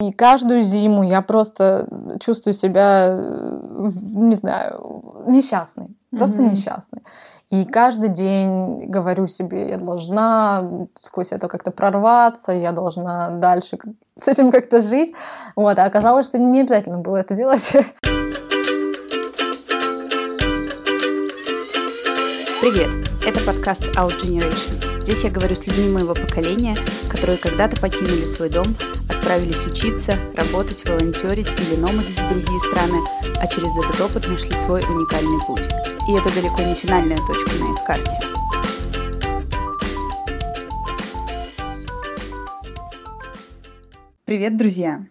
И каждую зиму я просто чувствую себя, не знаю, несчастной. Просто mm-hmm. несчастной. И каждый день говорю себе, я должна сквозь это как-то прорваться, я должна дальше с этим как-то жить. Вот. А оказалось, что не обязательно было это делать. Привет! Это подкаст Out Generation. Здесь я говорю с людьми моего поколения, которые когда-то покинули свой дом, отправились учиться, работать, волонтерить или номадить в другие страны, а через этот опыт нашли свой уникальный путь. И это далеко не финальная точка на их карте. Привет, друзья!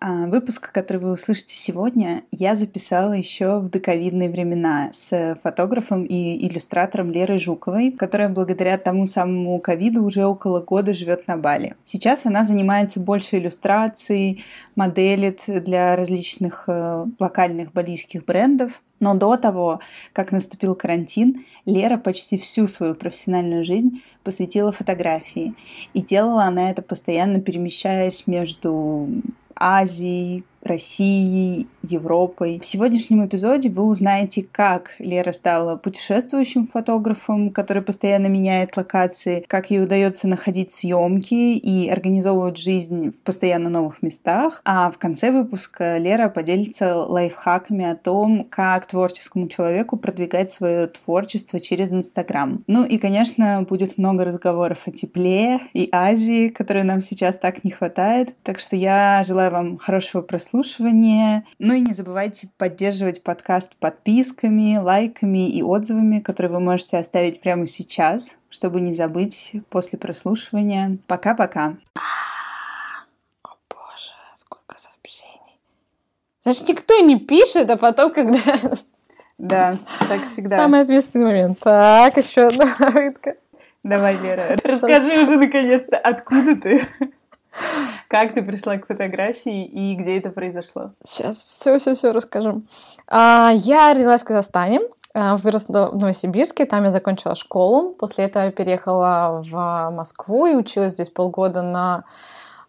А, выпуск, который вы услышите сегодня, я записала еще в доковидные времена с фотографом и иллюстратором Лерой Жуковой, которая благодаря тому самому ковиду уже около года живет на Бали. Сейчас она занимается больше иллюстрацией, моделит для различных э, локальных балийских брендов. Но до того, как наступил карантин, Лера почти всю свою профессиональную жизнь посвятила фотографии. И делала она это постоянно перемещаясь между agir Россией, Европой. В сегодняшнем эпизоде вы узнаете, как Лера стала путешествующим фотографом, который постоянно меняет локации, как ей удается находить съемки и организовывать жизнь в постоянно новых местах. А в конце выпуска Лера поделится лайфхаками о том, как творческому человеку продвигать свое творчество через Инстаграм. Ну и, конечно, будет много разговоров о тепле и Азии, которой нам сейчас так не хватает. Так что я желаю вам хорошего прослушивания прослушивания. Ну и не забывайте поддерживать подкаст подписками, лайками и отзывами, которые вы можете оставить прямо сейчас, чтобы не забыть после прослушивания. Пока-пока. О боже, сколько сообщений. Значит, никто не пишет, а потом, когда... Да, так всегда. Самый ответственный момент. Так, еще одна попытка. Давай, Лера, расскажи уже наконец-то, откуда ты? Как ты пришла к фотографии и где это произошло? Сейчас все-все-все расскажу. А, я родилась в Казахстане, а, выросла в Новосибирске, там я закончила школу. После этого я переехала в Москву и училась здесь полгода на,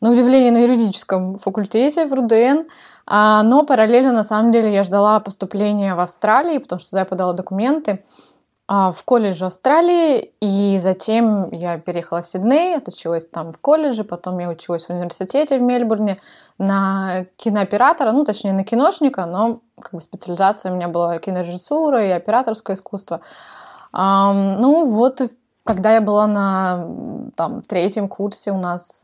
на удивление, на юридическом факультете в РУДН. А, но параллельно, на самом деле, я ждала поступления в Австралии, потому что туда я подала документы. А, в колледже Австралии, и затем я переехала в Сидней, отучилась там в колледже, потом я училась в университете в Мельбурне на кинооператора, ну, точнее, на киношника, но как бы специализация у меня была кинорежиссура и операторское искусство. Ну, вот, когда я была на там, третьем курсе, у нас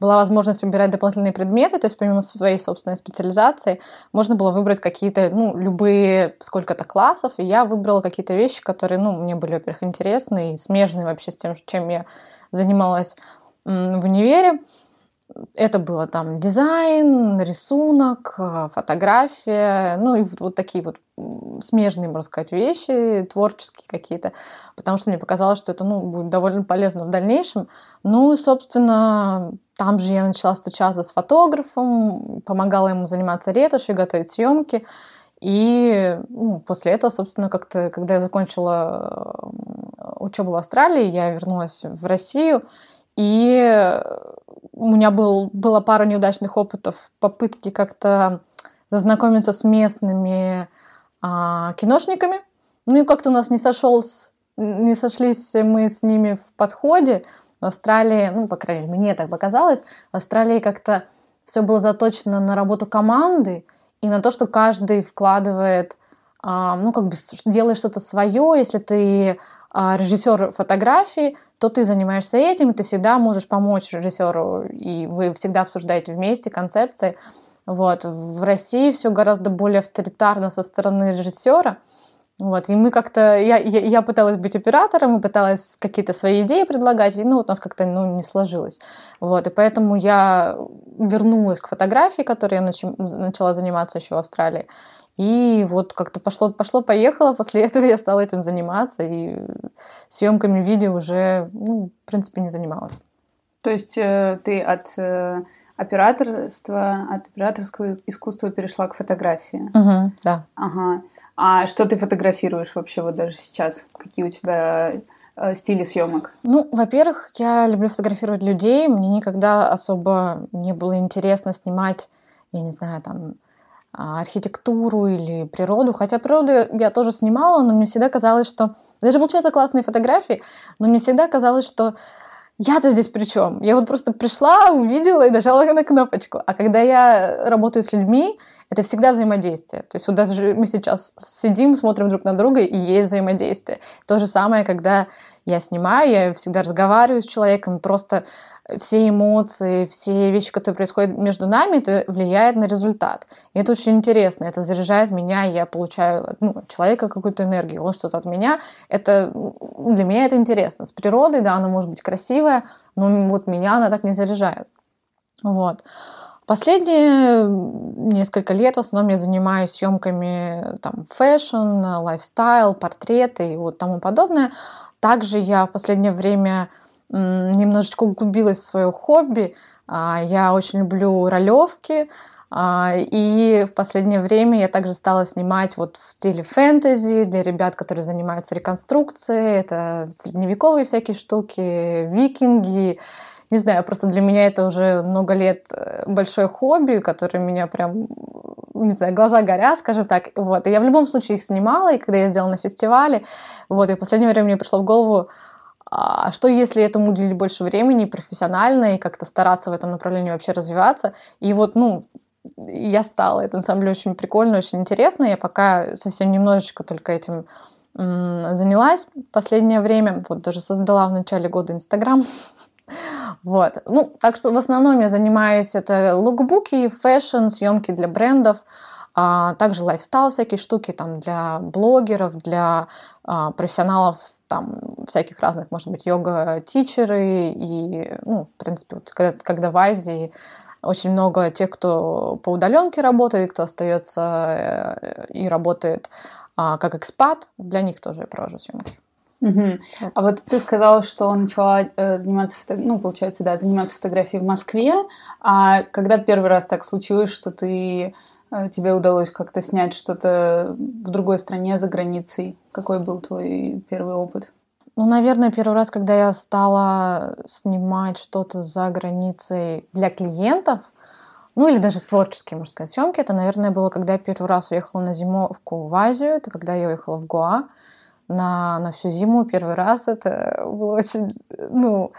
была возможность выбирать дополнительные предметы, то есть помимо своей собственной специализации можно было выбрать какие-то, ну, любые сколько-то классов, и я выбрала какие-то вещи, которые, ну, мне были, во-первых, интересны и смежные вообще с тем, чем я занималась в универе это было там дизайн, рисунок, э, фотография, ну и вот, вот такие вот смежные, можно сказать, вещи, творческие какие-то, потому что мне показалось, что это ну, будет довольно полезно в дальнейшем. Ну, собственно, там же я начала встречаться с фотографом, помогала ему заниматься ретушью, готовить съемки. И ну, после этого, собственно, как-то, когда я закончила э, учебу в Австралии, я вернулась в Россию, и у меня был, была пара неудачных опытов, попытки как-то зазнакомиться с местными а, киношниками. Ну и как-то у нас не сошелся, не сошлись мы с ними в подходе. В Австралии, ну, по крайней мере, мне так показалось, в Австралии как-то все было заточено на работу команды и на то, что каждый вкладывает, а, ну, как бы делает что-то свое. Если ты а, режиссер фотографии, то ты занимаешься этим, и ты всегда можешь помочь режиссеру, и вы всегда обсуждаете вместе концепции. Вот. В России все гораздо более авторитарно со стороны режиссера. Вот, и мы как-то, я, я, я пыталась быть оператором, и пыталась какие-то свои идеи предлагать, и ну, вот у нас как-то ну, не сложилось. Вот, и поэтому я вернулась к фотографии, которой я нач, начала заниматься еще в Австралии. И вот как-то пошло, пошло, поехало. После этого я стала этим заниматься и съемками видео уже, ну, в принципе, не занималась. То есть э, ты от э, операторства, от операторского искусства перешла к фотографии? Угу, да. Ага. А что ты фотографируешь вообще вот даже сейчас? Какие у тебя э, стиле съемок? Ну, во-первых, я люблю фотографировать людей. Мне никогда особо не было интересно снимать, я не знаю, там а, архитектуру или природу. Хотя природу я тоже снимала, но мне всегда казалось, что... Даже получаются классные фотографии, но мне всегда казалось, что я-то здесь при чем? Я вот просто пришла, увидела и нажала на кнопочку. А когда я работаю с людьми, это всегда взаимодействие. То есть вот даже мы сейчас сидим, смотрим друг на друга, и есть взаимодействие. То же самое, когда я снимаю, я всегда разговариваю с человеком, просто все эмоции, все вещи, которые происходят между нами, это влияет на результат. И это очень интересно, это заряжает меня, я получаю ну, от человека какую-то энергию, он что-то от меня. Это, для меня это интересно. С природой, да, она может быть красивая, но вот меня она так не заряжает. Вот. Последние несколько лет в основном я занимаюсь съемками там fashion, lifestyle, портреты и вот тому подобное. Также я в последнее время немножечко углубилась в свое хобби. А, я очень люблю ролевки, а, и в последнее время я также стала снимать вот в стиле фэнтези для ребят, которые занимаются реконструкцией. Это средневековые всякие штуки, викинги не знаю, просто для меня это уже много лет э, большое хобби, которое меня прям, не знаю, глаза горят, скажем так. Вот. И я в любом случае их снимала, и когда я сделала на фестивале, вот, и в последнее время мне пришло в голову, а что если этому уделить больше времени профессионально и как-то стараться в этом направлении вообще развиваться? И вот, ну, я стала. Это на самом деле очень прикольно, очень интересно. Я пока совсем немножечко только этим занялась в последнее время. Вот даже создала в начале года Инстаграм. Вот. Ну, так что в основном я занимаюсь это лукбуки, fashion, съемки для брендов, а также lifestyle всякие штуки там для блогеров, для а, профессионалов там всяких разных, может быть, йога-тичеры и, ну, в принципе, вот, когда, когда в Азии очень много тех, кто по удаленке работает, кто остается э, и работает а, как экспат, для них тоже я провожу съемки. Угу. А вот ты сказала, что начала э, заниматься, фото... ну, получается, да, заниматься фотографией в Москве. А когда первый раз так случилось, что ты тебе удалось как-то снять что-то в другой стране, за границей? Какой был твой первый опыт? Ну, наверное, первый раз, когда я стала снимать что-то за границей для клиентов, ну или даже творческие, можно сказать, съемки, это, наверное, было, когда я первый раз уехала на зимовку в Азию, это когда я уехала в Гоа на, на всю зиму первый раз. Это было очень, ну,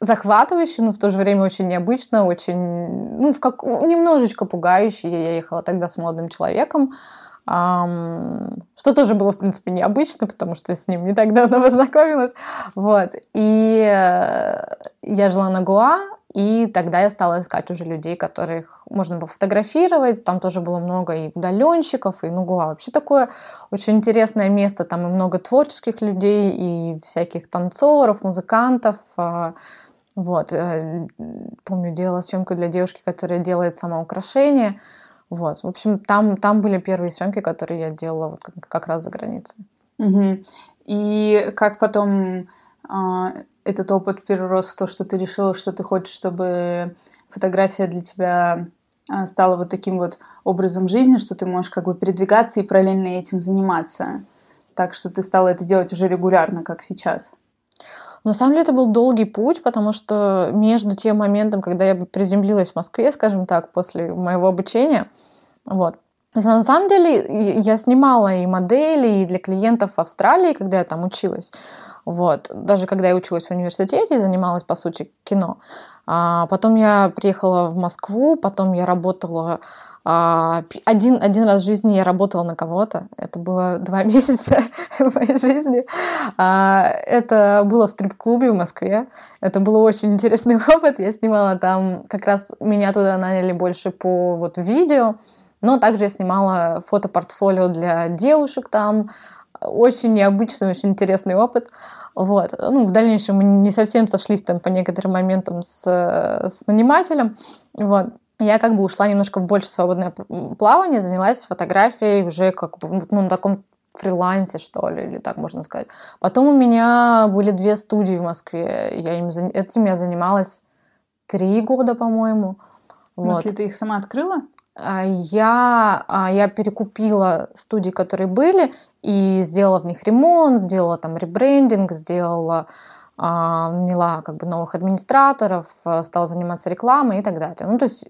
захватывающе, но в то же время очень необычно, очень, ну, в как, немножечко пугающе. Я ехала тогда с молодым человеком, Um, что тоже было, в принципе, необычно, потому что я с ним не так давно познакомилась. Вот. И э, я жила на Гуа, и тогда я стала искать уже людей, которых можно было фотографировать. Там тоже было много и удаленщиков, и ну, Гуа вообще такое очень интересное место. Там и много творческих людей, и всяких танцоров, музыкантов. Вот. Э, помню, делала съемку для девушки, которая делает самоукрашение. Вот. В общем, там, там были первые съемки, которые я делала вот как, раз за границей. Угу. И как потом а, этот опыт перерос в то, что ты решила, что ты хочешь, чтобы фотография для тебя а, стала вот таким вот образом жизни, что ты можешь как бы передвигаться и параллельно этим заниматься. Так что ты стала это делать уже регулярно, как сейчас. На самом деле это был долгий путь, потому что между тем моментом, когда я приземлилась в Москве, скажем так, после моего обучения, вот, то есть, на самом деле я снимала и модели, и для клиентов в Австралии, когда я там училась. Вот. Даже когда я училась в университете занималась, по сути, кино. А потом я приехала в Москву, потом я работала один, один раз в жизни я работала на кого-то. Это было два месяца в моей жизни. А, это было в стрип-клубе в Москве. Это был очень интересный опыт. Я снимала там, как раз меня туда наняли больше по вот видео. Но также я снимала фотопортфолио для девушек там. Очень необычный, очень интересный опыт. Вот. Ну, в дальнейшем мы не совсем сошлись там по некоторым моментам с, с нанимателем. Вот. Я как бы ушла немножко в больше свободное плавание, занялась фотографией уже как бы ну, на таком фрилансе, что ли, или так можно сказать. Потом у меня были две студии в Москве. Я им, этим я занималась три года, по-моему. В смысле, вот. ты их сама открыла? а, я, а, я перекупила студии, которые были, и сделала в них ремонт, сделала там ребрендинг, сделала наняла как бы новых администраторов, стала заниматься рекламой и так далее. Ну, то есть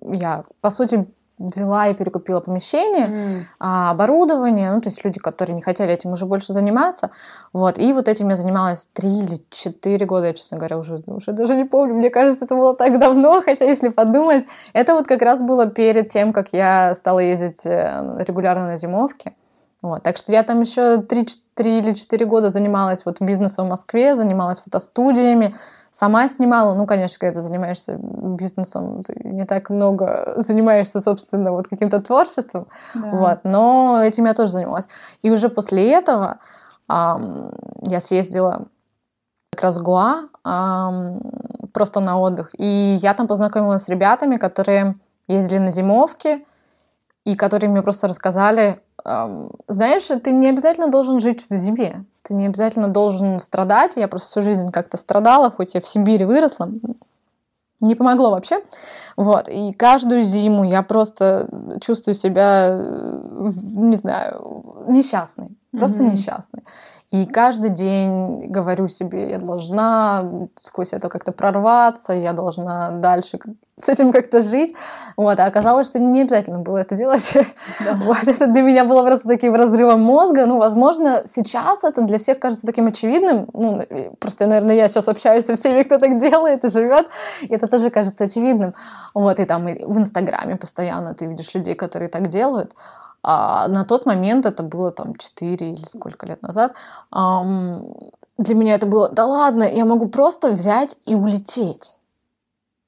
я, по сути, взяла и перекупила помещение, mm. оборудование, ну, то есть люди, которые не хотели этим уже больше заниматься, вот, и вот этим я занималась три или четыре года, я, честно говоря, уже, уже даже не помню, мне кажется, это было так давно, хотя, если подумать, это вот как раз было перед тем, как я стала ездить э, регулярно на зимовки, вот, так что я там еще 3, 3 или 4 года занималась вот бизнесом в Москве, занималась фотостудиями, сама снимала. Ну, конечно, когда ты занимаешься бизнесом, ты не так много занимаешься, собственно, вот каким-то творчеством. Да. Вот, но этим я тоже занималась. И уже после этого эм, я съездила как раз в Гуа эм, просто на отдых. И я там познакомилась с ребятами, которые ездили на зимовки, и которые мне просто рассказали знаешь, ты не обязательно должен жить в зиме, ты не обязательно должен страдать. Я просто всю жизнь как-то страдала, хоть я в Сибири выросла, не помогло вообще. Вот. И каждую зиму я просто чувствую себя, не знаю, несчастной. Просто mm-hmm. несчастной. И каждый день говорю себе, я должна сквозь это как-то прорваться, я должна дальше с этим как-то жить. Вот. А оказалось, что не обязательно было это делать. Да. Вот. Это для меня было просто таким разрывом мозга. Ну, возможно, сейчас это для всех кажется таким очевидным. Ну, просто, наверное, я сейчас общаюсь со всеми, кто так делает и живет. И это тоже кажется очевидным. Вот. И там и в Инстаграме постоянно ты видишь людей, которые так делают. А на тот момент, это было там 4 или сколько лет назад, для меня это было, да ладно, я могу просто взять и улететь.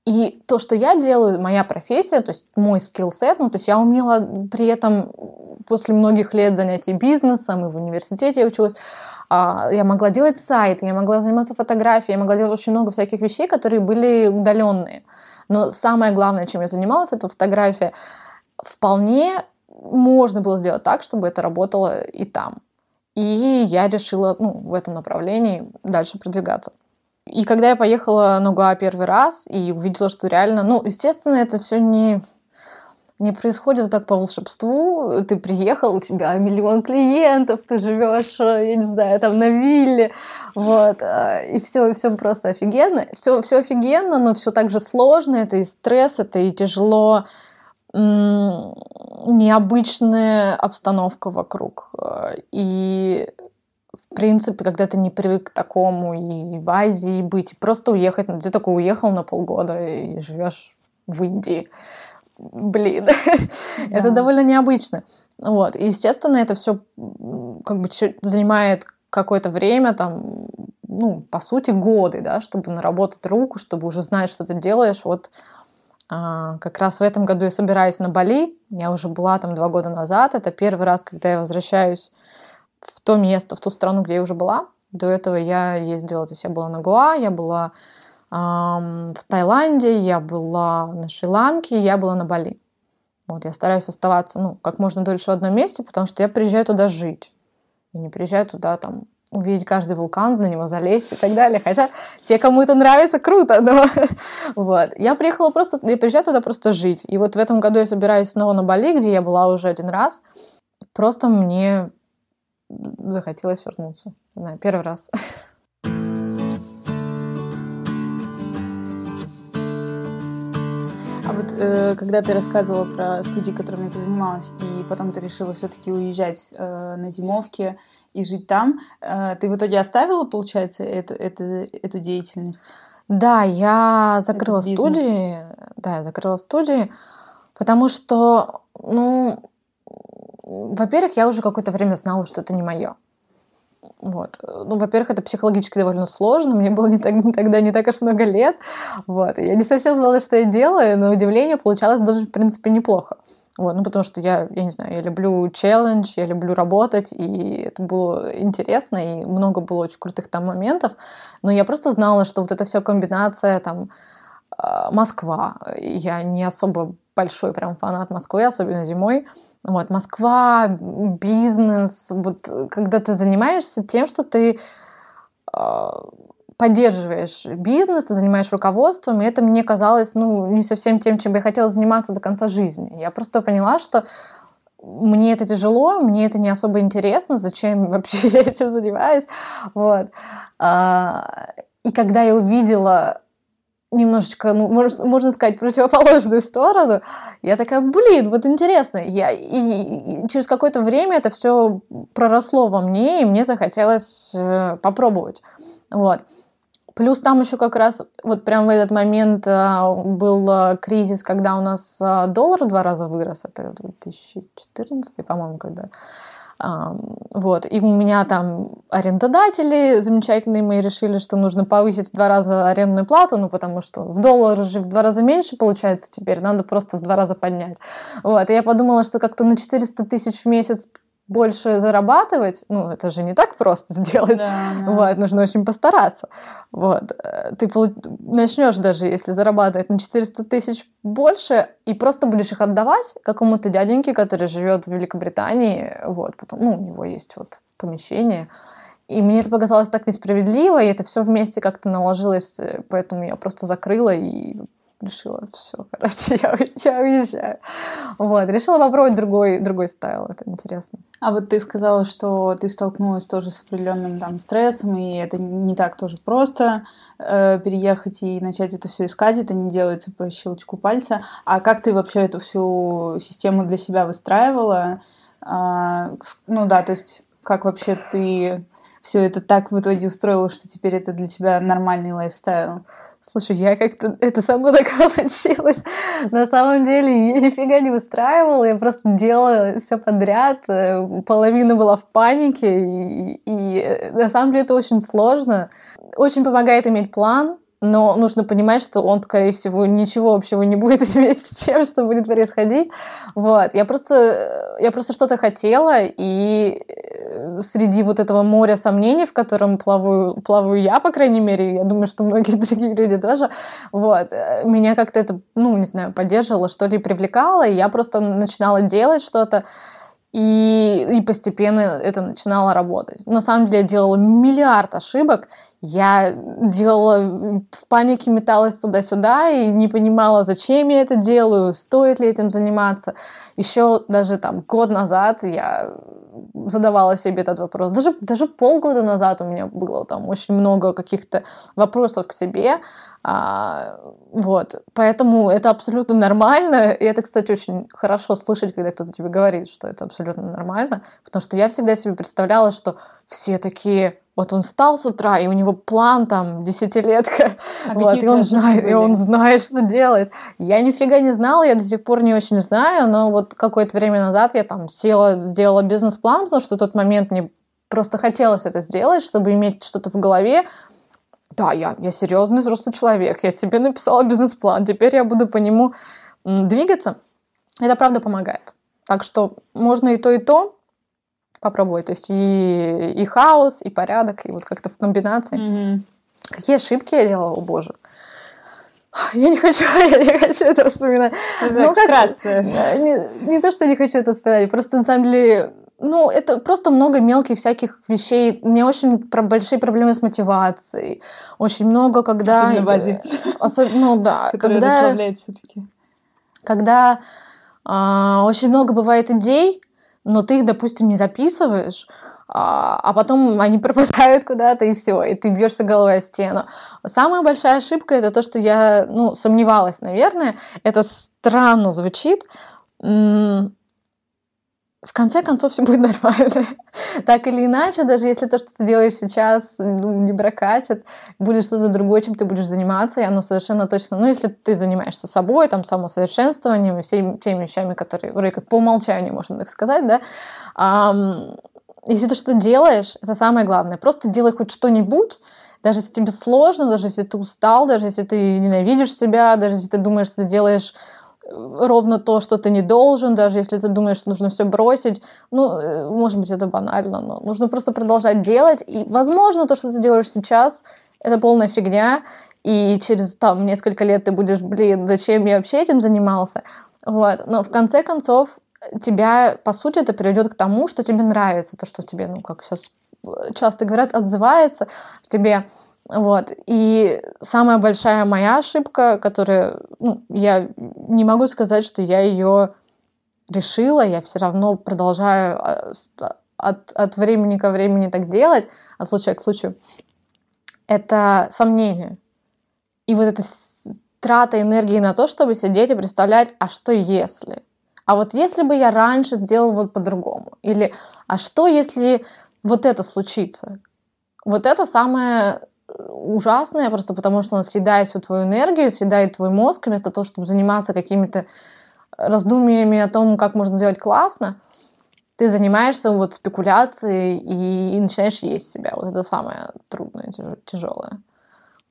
И то, что я делаю, моя профессия, то есть мой скилл-сет, ну, то есть я умела при этом после многих лет занятий бизнесом, и в университете я училась, а, я могла делать сайты, я могла заниматься фотографией, я могла делать очень много всяких вещей, которые были удаленные. Но самое главное, чем я занималась, это фотография. Вполне можно было сделать так, чтобы это работало и там. И я решила ну, в этом направлении дальше продвигаться. И когда я поехала на Гуа первый раз и увидела, что реально, ну, естественно, это все не, не происходит так по волшебству. Ты приехал, у тебя миллион клиентов, ты живешь, я не знаю, там на вилле, вот, и все, и все просто офигенно. Все, все офигенно, но все так же сложно, это и стресс, это и тяжело, необычная обстановка вокруг. И в принципе, когда ты не привык к такому и в Азии быть, и просто уехать, ну, ты такой уехал на полгода и живешь в Индии. Блин, да. это довольно необычно. Вот, и, естественно, это все как бы занимает какое-то время, там, ну, по сути, годы, да, чтобы наработать руку, чтобы уже знать, что ты делаешь. Вот как раз в этом году я собираюсь на Бали. Я уже была там два года назад. Это первый раз, когда я возвращаюсь в то место, в ту страну, где я уже была. До этого я ездила, то есть я была на Гуа, я была эм, в Таиланде, я была на Шри-Ланке, я была на Бали. Вот, я стараюсь оставаться, ну, как можно дольше в одном месте, потому что я приезжаю туда жить. Я не приезжаю туда там увидеть каждый вулкан, на него залезть и так далее. Хотя те, кому это нравится, круто. Но... вот. Я приехала просто, я приезжаю туда просто жить. И вот в этом году я собираюсь снова на Бали, где я была уже один раз. Просто мне захотелось вернуться. Не знаю, первый раз. вот э, когда ты рассказывала про студии, которыми ты занималась, и потом ты решила все-таки уезжать э, на зимовке и жить там, э, ты в итоге оставила, получается, это, это, эту деятельность? Да, я закрыла студии. Да, я закрыла студии, потому что, ну, во-первых, я уже какое-то время знала, что это не мое. Вот. Ну, во-первых, это психологически довольно сложно. Мне было не так, тогда не так уж много лет. Вот. Я не совсем знала, что я делаю, но удивление получалось даже, в принципе, неплохо. Вот, ну, потому что я, я не знаю, я люблю челлендж, я люблю работать, и это было интересно, и много было очень крутых там моментов. Но я просто знала, что вот эта вся комбинация, там, а, Москва. Я не особо большой прям фанат Москвы, особенно зимой. Вот, Москва, бизнес, вот когда ты занимаешься тем, что ты э, поддерживаешь бизнес, ты занимаешь руководством, и это мне казалось, ну, не совсем тем, чем я хотела заниматься до конца жизни. Я просто поняла, что мне это тяжело, мне это не особо интересно, зачем вообще я этим занимаюсь. Вот. А, и когда я увидела немножечко, ну, можно, сказать, противоположную сторону, я такая, блин, вот интересно. Я, и, и через какое-то время это все проросло во мне, и мне захотелось э, попробовать. Вот. Плюс там еще как раз вот прям в этот момент а, был а, кризис, когда у нас а, доллар в два раза вырос. Это 2014, по-моему, когда. Вот. И у меня там арендодатели замечательные мои решили, что нужно повысить в два раза арендную плату, ну, потому что в доллар же в два раза меньше получается теперь, надо просто в два раза поднять. Вот. И я подумала, что как-то на 400 тысяч в месяц больше зарабатывать, ну, это же не так просто сделать. Да, да. Вот, нужно очень постараться. Вот. Э, ты начнешь даже, если зарабатывать на 400 тысяч больше, и просто будешь их отдавать какому-то дяденьке, который живет в Великобритании, вот, потом, ну, у него есть вот помещение, и мне это показалось так несправедливо, и это все вместе как-то наложилось, э, поэтому я просто закрыла и решила, все, короче, я, я уезжаю. Вот, решила попробовать другой, другой стайл, это интересно. А вот ты сказала, что ты столкнулась тоже с определенным там стрессом, и это не так тоже просто э, переехать и начать это все искать, это не делается по щелчку пальца. А как ты вообще эту всю систему для себя выстраивала? А, ну да, то есть как вообще ты все это так в итоге устроила, что теперь это для тебя нормальный лайфстайл? Слушай, я как-то... Это само так получилось. На самом деле я нифига не выстраивала, я просто делала все подряд. Э, половина была в панике, и, и э, на самом деле это очень сложно. Очень помогает иметь план, но нужно понимать, что он, скорее всего, ничего общего не будет иметь с тем, что будет происходить. Вот. Я просто, я просто что-то хотела, и э, среди вот этого моря сомнений, в котором плаваю, плаваю я, по крайней мере, я думаю, что многие другие люди тоже, вот, э, меня как-то это, ну, не знаю, поддерживало, что ли, привлекало, и я просто начинала делать что-то, и, и постепенно это начинало работать. На самом деле я делала миллиард ошибок, я делала в панике, металась туда-сюда и не понимала, зачем я это делаю, стоит ли этим заниматься. Еще даже там год назад я задавала себе этот вопрос. Даже, даже полгода назад у меня было там очень много каких-то вопросов к себе. А, вот. Поэтому это абсолютно нормально. И это, кстати, очень хорошо слышать, когда кто-то тебе говорит, что это абсолютно нормально. Потому что я всегда себе представляла, что все такие вот он встал с утра, и у него план там десятилетка, а вот, и он, знает, и он знает, что делать. Я нифига не знала, я до сих пор не очень знаю, но вот какое-то время назад я там села, сделала бизнес-план, потому что в тот момент мне просто хотелось это сделать, чтобы иметь что-то в голове. Да, я, я серьезный взрослый человек, я себе написала бизнес-план, теперь я буду по нему двигаться. Это правда помогает. Так что можно и то, и то попробовать. То есть и, и хаос, и порядок, и вот как-то в комбинации. Mm-hmm. Какие ошибки я делала, о боже. Я не хочу, я не хочу это вспоминать. Это ну, как, вкратце. Не, не то, что не хочу это вспоминать, просто на самом деле ну, это просто много мелких всяких вещей. У меня очень про большие проблемы с мотивацией. Очень много, когда... Особенно в базе. Особ... Ну, да. когда... все-таки. Когда а, очень много бывает идей, но ты их, допустим, не записываешь, а, а потом они пропадают куда-то, и все, и ты бьешься головой о стену. Самая большая ошибка это то, что я ну, сомневалась, наверное. Это странно звучит. В конце концов, все будет нормально. так или иначе, даже если то, что ты делаешь сейчас, ну, не прокатит, будет что-то другое, чем ты будешь заниматься, и оно совершенно точно, ну, если ты занимаешься собой, там, самосовершенствованием и всеми теми вещами, которые, вроде как по умолчанию, можно так сказать, да, um, если ты что-то делаешь, это самое главное, просто делай хоть что-нибудь, даже если тебе сложно, даже если ты устал, даже если ты ненавидишь себя, даже если ты думаешь, что ты делаешь ровно то, что ты не должен, даже если ты думаешь, что нужно все бросить. Ну, э, может быть, это банально, но нужно просто продолжать делать. И, возможно, то, что ты делаешь сейчас, это полная фигня, и через там несколько лет ты будешь, блин, зачем я вообще этим занимался? Вот. Но в конце концов тебя, по сути, это приведет к тому, что тебе нравится, то, что тебе, ну, как сейчас часто говорят, отзывается в тебе Вот. И самая большая моя ошибка, которая, ну, я не могу сказать, что я ее решила, я все равно продолжаю а, а, от, от времени ко времени так делать, от случая к случаю, это сомнение. И вот эта трата энергии на то, чтобы сидеть и представлять, а что если? А вот если бы я раньше сделал вот по-другому? Или а что если вот это случится? Вот это самое ужасное, просто потому что он съедает всю твою энергию, съедает твой мозг, вместо того, чтобы заниматься какими-то раздумьями о том, как можно сделать классно, ты занимаешься вот спекуляцией и, и начинаешь есть себя. Вот это самое трудное, тяжелое.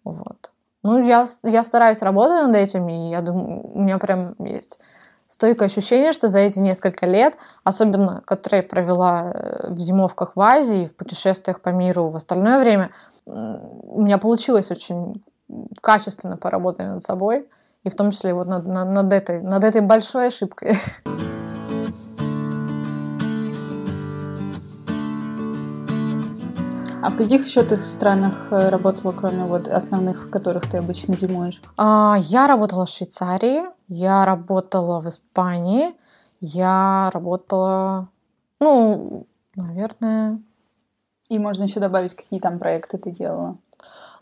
Вот. Ну, я, я стараюсь работать над этим, и я думаю, у меня прям есть стойкое ощущение, что за эти несколько лет, особенно которые я провела э, в зимовках в Азии, в путешествиях по миру в остальное время, у меня получилось очень качественно поработать над собой, и в том числе вот над, над, над, этой, над этой большой ошибкой. А в каких еще ты странах э, работала, кроме вот основных, в которых ты обычно зимуешь? А, я работала в Швейцарии, я работала в Испании, я работала, ну, наверное. И можно еще добавить, какие там проекты ты делала?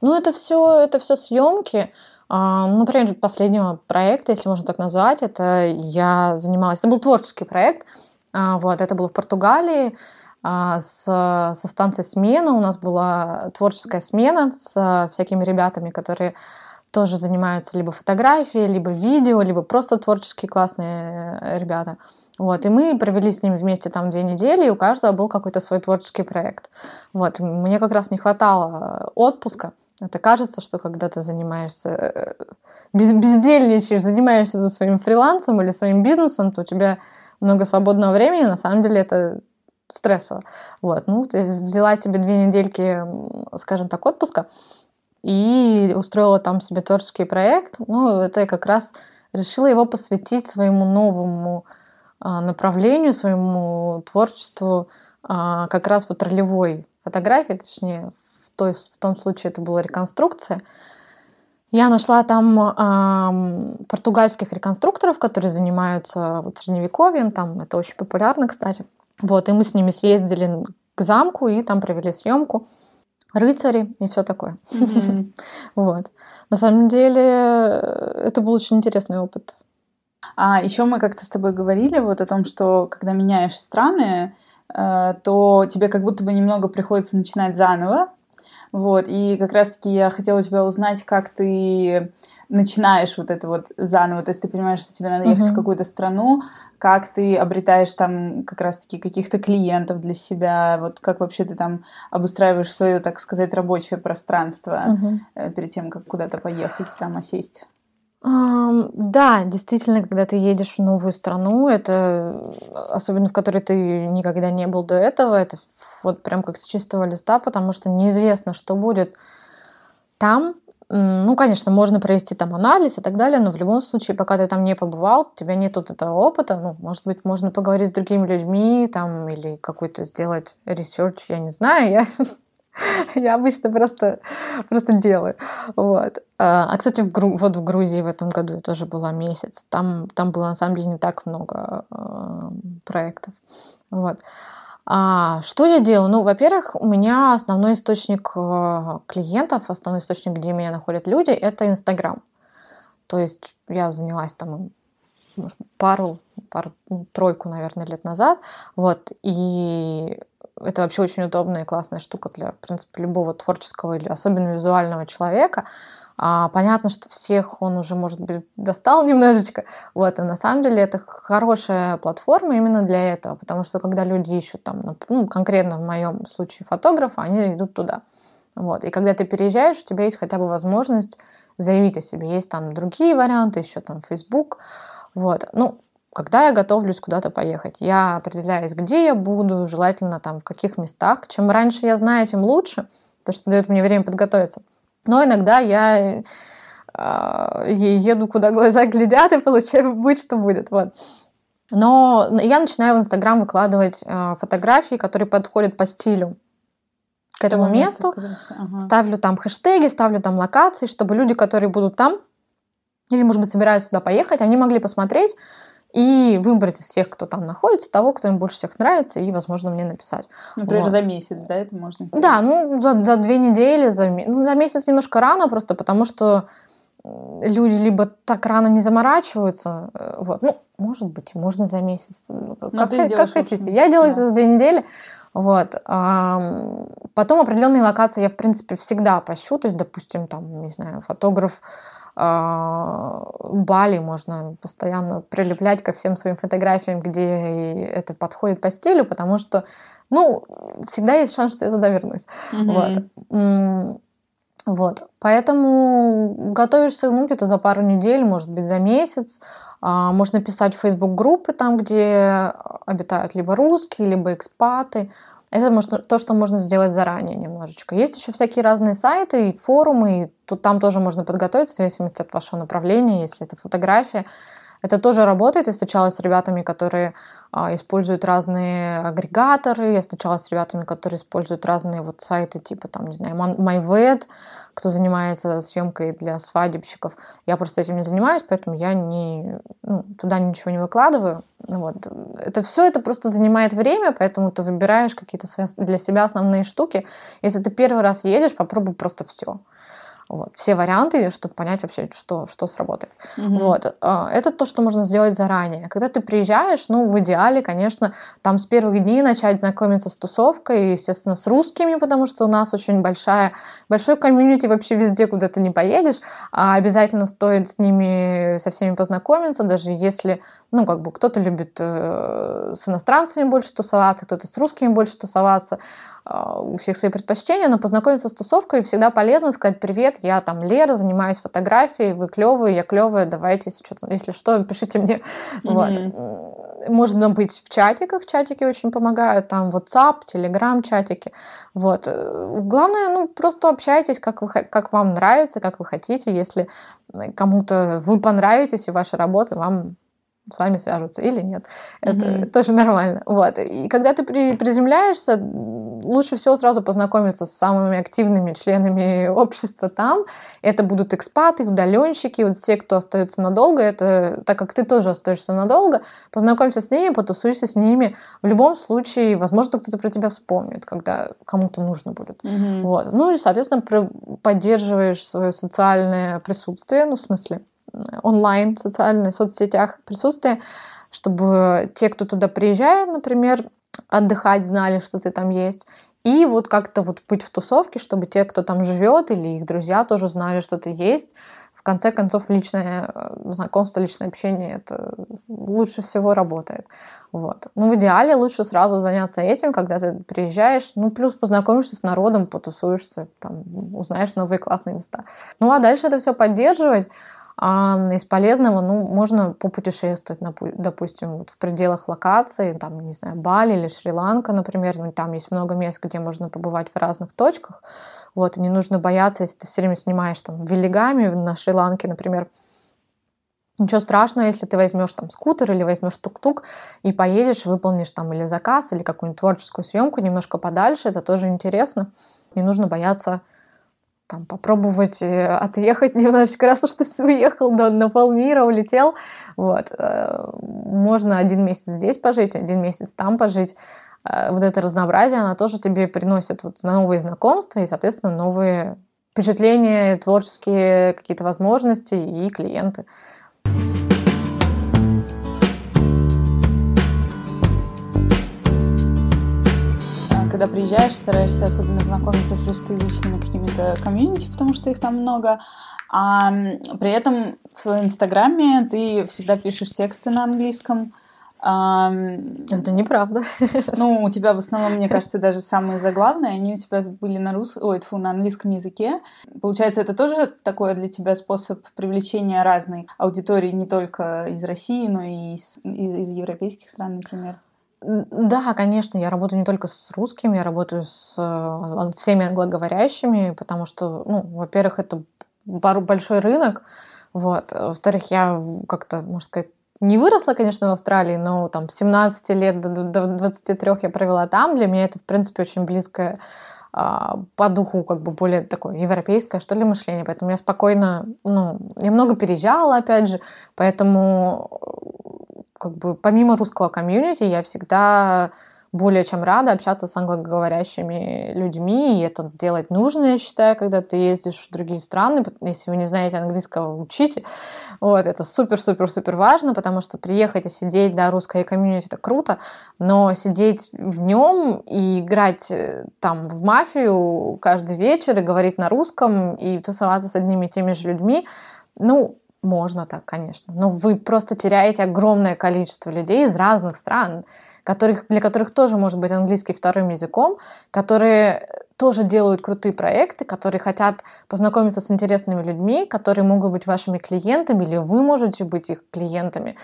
Ну, это все, это все съемки. А, ну, например, последнего проекта, если можно так назвать, это я занималась. Это был творческий проект. А, вот, это было в Португалии. А, с, со станции смена у нас была творческая смена с всякими ребятами, которые тоже занимаются либо фотографией, либо видео, либо просто творческие классные э, ребята. Вот, и мы провели с ними вместе там две недели, и у каждого был какой-то свой творческий проект. Вот, мне как раз не хватало отпуска. Это кажется, что когда ты занимаешься, э, без, бездельничаешь, занимаешься своим фрилансом или своим бизнесом, то у тебя много свободного времени, на самом деле это стрессово. Вот, ну, ты взяла себе две недельки, скажем так, отпуска и устроила там себе творческий проект. Ну, это я как раз решила его посвятить своему новому направлению, своему творчеству, а, как раз вот ролевой фотографии, точнее, в, той, в том случае это была реконструкция. Я нашла там э, португальских реконструкторов, которые занимаются вот средневековьем, там это очень популярно, кстати. Вот, и мы с ними съездили к замку и там провели съемку рыцари и все такое. Mm-hmm. вот. На самом деле это был очень интересный опыт. А еще мы как-то с тобой говорили вот о том, что когда меняешь страны, э, то тебе как будто бы немного приходится начинать заново. Вот, и как раз-таки я хотела у тебя узнать, как ты начинаешь вот это вот заново, то есть ты понимаешь, что тебе надо ехать uh-huh. в какую-то страну, как ты обретаешь там как раз-таки каких-то клиентов для себя, вот как вообще ты там обустраиваешь свое, так сказать, рабочее пространство uh-huh. перед тем, как куда-то поехать, там осесть. Да, действительно, когда ты едешь в новую страну, это особенно в которой ты никогда не был до этого, это вот прям как с чистого листа, потому что неизвестно, что будет там, ну, конечно, можно провести там анализ и так далее, но в любом случае, пока ты там не побывал, у тебя нет вот этого опыта, ну, может быть, можно поговорить с другими людьми там или какой-то сделать research, я не знаю, я я обычно просто, просто делаю. Вот. А, а кстати, в Гру... вот в Грузии в этом году я тоже была месяц. Там, там было на самом деле не так много э, проектов. Вот. А, что я делаю? Ну, во-первых, у меня основной источник э, клиентов, основной источник, где меня находят люди, это Инстаграм. То есть я занялась там может, пару, пару, тройку, наверное, лет назад. Вот. И это вообще очень удобная и классная штука для, в принципе, любого творческого или особенно визуального человека. А, понятно, что всех он уже, может быть, достал немножечко. Вот, и на самом деле это хорошая платформа именно для этого, потому что когда люди ищут там, ну, конкретно в моем случае фотографа, они идут туда. Вот, и когда ты переезжаешь, у тебя есть хотя бы возможность заявить о себе. Есть там другие варианты, еще там Facebook. Вот, ну, когда я готовлюсь куда-то поехать, я определяюсь, где я буду, желательно там в каких местах. Чем раньше я знаю, тем лучше, потому что дает мне время подготовиться. Но иногда я э, еду, куда глаза глядят, и получаю быть, что будет. Вот. Но я начинаю в Инстаграм выкладывать э, фотографии, которые подходят по стилю. к этому месту, ага. ставлю там хэштеги, ставлю там локации, чтобы люди, которые будут там, или, может быть, собираются туда поехать, они могли посмотреть и выбрать из всех, кто там находится, того, кто им больше всех нравится, и, возможно, мне написать. Например, вот. за месяц, да, это можно сделать? Да, ну, за, за две недели, за, ну, за месяц немножко рано просто, потому что люди либо так рано не заморачиваются, э, вот, ну, может быть, можно за месяц, ну, как, как хотите. Я делаю да. это за две недели, вот. Потом определенные локации я, в принципе, всегда пощу, то есть, допустим, там, не знаю, фотограф Бали можно постоянно прилеплять ко всем своим фотографиям, где это подходит по стилю, потому что, ну, всегда есть шанс, что я туда вернусь. Mm-hmm. Вот. Вот, поэтому готовишься, ну, где-то за пару недель, может быть, за месяц. А, можно писать в Facebook группы там, где обитают либо русские, либо экспаты. Это можно, то, что можно сделать заранее немножечко. Есть еще всякие разные сайты и форумы, и тут, там тоже можно подготовиться в зависимости от вашего направления, если это фотография. Это тоже работает. Я встречалась с ребятами, которые а, используют разные агрегаторы. Я встречалась с ребятами, которые используют разные вот сайты типа там, не знаю, MyVed, кто занимается съемкой для свадебщиков. Я просто этим не занимаюсь, поэтому я не, ну, туда ничего не выкладываю. Вот. Это все это просто занимает время, поэтому ты выбираешь какие-то для себя основные штуки. Если ты первый раз едешь, попробуй просто все. Вот. Все варианты, чтобы понять вообще, что, что сработает. Mm-hmm. Вот. А, это то, что можно сделать заранее. Когда ты приезжаешь, ну, в идеале, конечно, там с первых дней начать знакомиться с тусовкой, естественно, с русскими, потому что у нас очень большая, большой комьюнити вообще везде, куда ты не поедешь. А обязательно стоит с ними, со всеми познакомиться, даже если, ну, как бы кто-то любит э, с иностранцами больше тусоваться, кто-то с русскими больше тусоваться. А, у всех свои предпочтения, но познакомиться с тусовкой всегда полезно сказать привет, я там Лера, занимаюсь фотографией, вы клевые, я клевая, давайте, если что, если что пишите мне. Mm-hmm. Вот. Можно быть в чатиках, чатики очень помогают, там WhatsApp, Telegram чатики. Вот. Главное, ну, просто общайтесь, как, вы, как вам нравится, как вы хотите, если кому-то вы понравитесь, и ваша работа вам с вами свяжутся или нет. Это mm-hmm. тоже нормально. Вот. И когда ты при, приземляешься, лучше всего сразу познакомиться с самыми активными членами общества там. Это будут экспаты, удаленщики, вот все, кто остается надолго. Это так как ты тоже остаешься надолго, познакомься с ними, потусуйся с ними. В любом случае, возможно, кто-то про тебя вспомнит, когда кому-то нужно будет. Mm-hmm. Вот. Ну и, соответственно, поддерживаешь свое социальное присутствие, ну, в смысле, онлайн, в социальных соцсетях присутствие, чтобы те, кто туда приезжает, например, отдыхать, знали, что ты там есть. И вот как-то вот быть в тусовке, чтобы те, кто там живет, или их друзья тоже знали, что ты есть. В конце концов, личное э, знакомство, личное общение это лучше всего работает. Вот. Ну, в идеале лучше сразу заняться этим, когда ты приезжаешь, ну, плюс познакомишься с народом, потусуешься, там, узнаешь новые классные места. Ну, а дальше это все поддерживать. А из полезного, ну, можно попутешествовать, допустим, вот в пределах локации, там, не знаю, Бали или Шри-Ланка, например, ну, там есть много мест, где можно побывать в разных точках, вот, и не нужно бояться, если ты все время снимаешь там Велигами на Шри-Ланке, например, Ничего страшного, если ты возьмешь там скутер или возьмешь тук-тук и поедешь, выполнишь там или заказ, или какую-нибудь творческую съемку немножко подальше, это тоже интересно. Не нужно бояться там, попробовать э, отъехать немножечко, раз уж ты уехал на, на полмира, улетел, вот, э, можно один месяц здесь пожить, один месяц там пожить, э, вот это разнообразие, она тоже тебе приносит вот новые знакомства и, соответственно, новые впечатления, творческие какие-то возможности и клиенты. Когда приезжаешь, стараешься особенно знакомиться с русскоязычными какими-то комьюнити, потому что их там много. А при этом в инстаграме ты всегда пишешь тексты на английском. Это неправда. Ну, у тебя в основном, мне кажется, даже самые заглавные, они у тебя были на рус... Ой, тьфу, на английском языке. Получается, это тоже такой для тебя способ привлечения разной аудитории, не только из России, но и из, из европейских стран, например? Да, конечно, я работаю не только с русскими, я работаю с э, всеми англоговорящими, потому что, ну, во-первых, это большой рынок, вот, во-вторых, я как-то, можно сказать, не выросла, конечно, в Австралии, но там с 17 лет до 23 я провела там. Для меня это, в принципе, очень близкая а, по духу как бы более такое европейское, что ли, мышление. Поэтому я спокойно, ну, я много переезжала, опять же, поэтому как бы помимо русского комьюнити я всегда более чем рада общаться с англоговорящими людьми, и это делать нужно, я считаю, когда ты ездишь в другие страны. Если вы не знаете английского, учите. Вот, это супер-супер-супер важно, потому что приехать и сидеть, да, русское комьюнити, это круто, но сидеть в нем и играть э, там в мафию каждый вечер и говорить на русском, и тусоваться с одними и теми же людьми, ну, можно так, конечно, но вы просто теряете огромное количество людей из разных стран, которых, для которых тоже может быть английский вторым языком, которые тоже делают крутые проекты, которые хотят познакомиться с интересными людьми, которые могут быть вашими клиентами, или вы можете быть их клиентами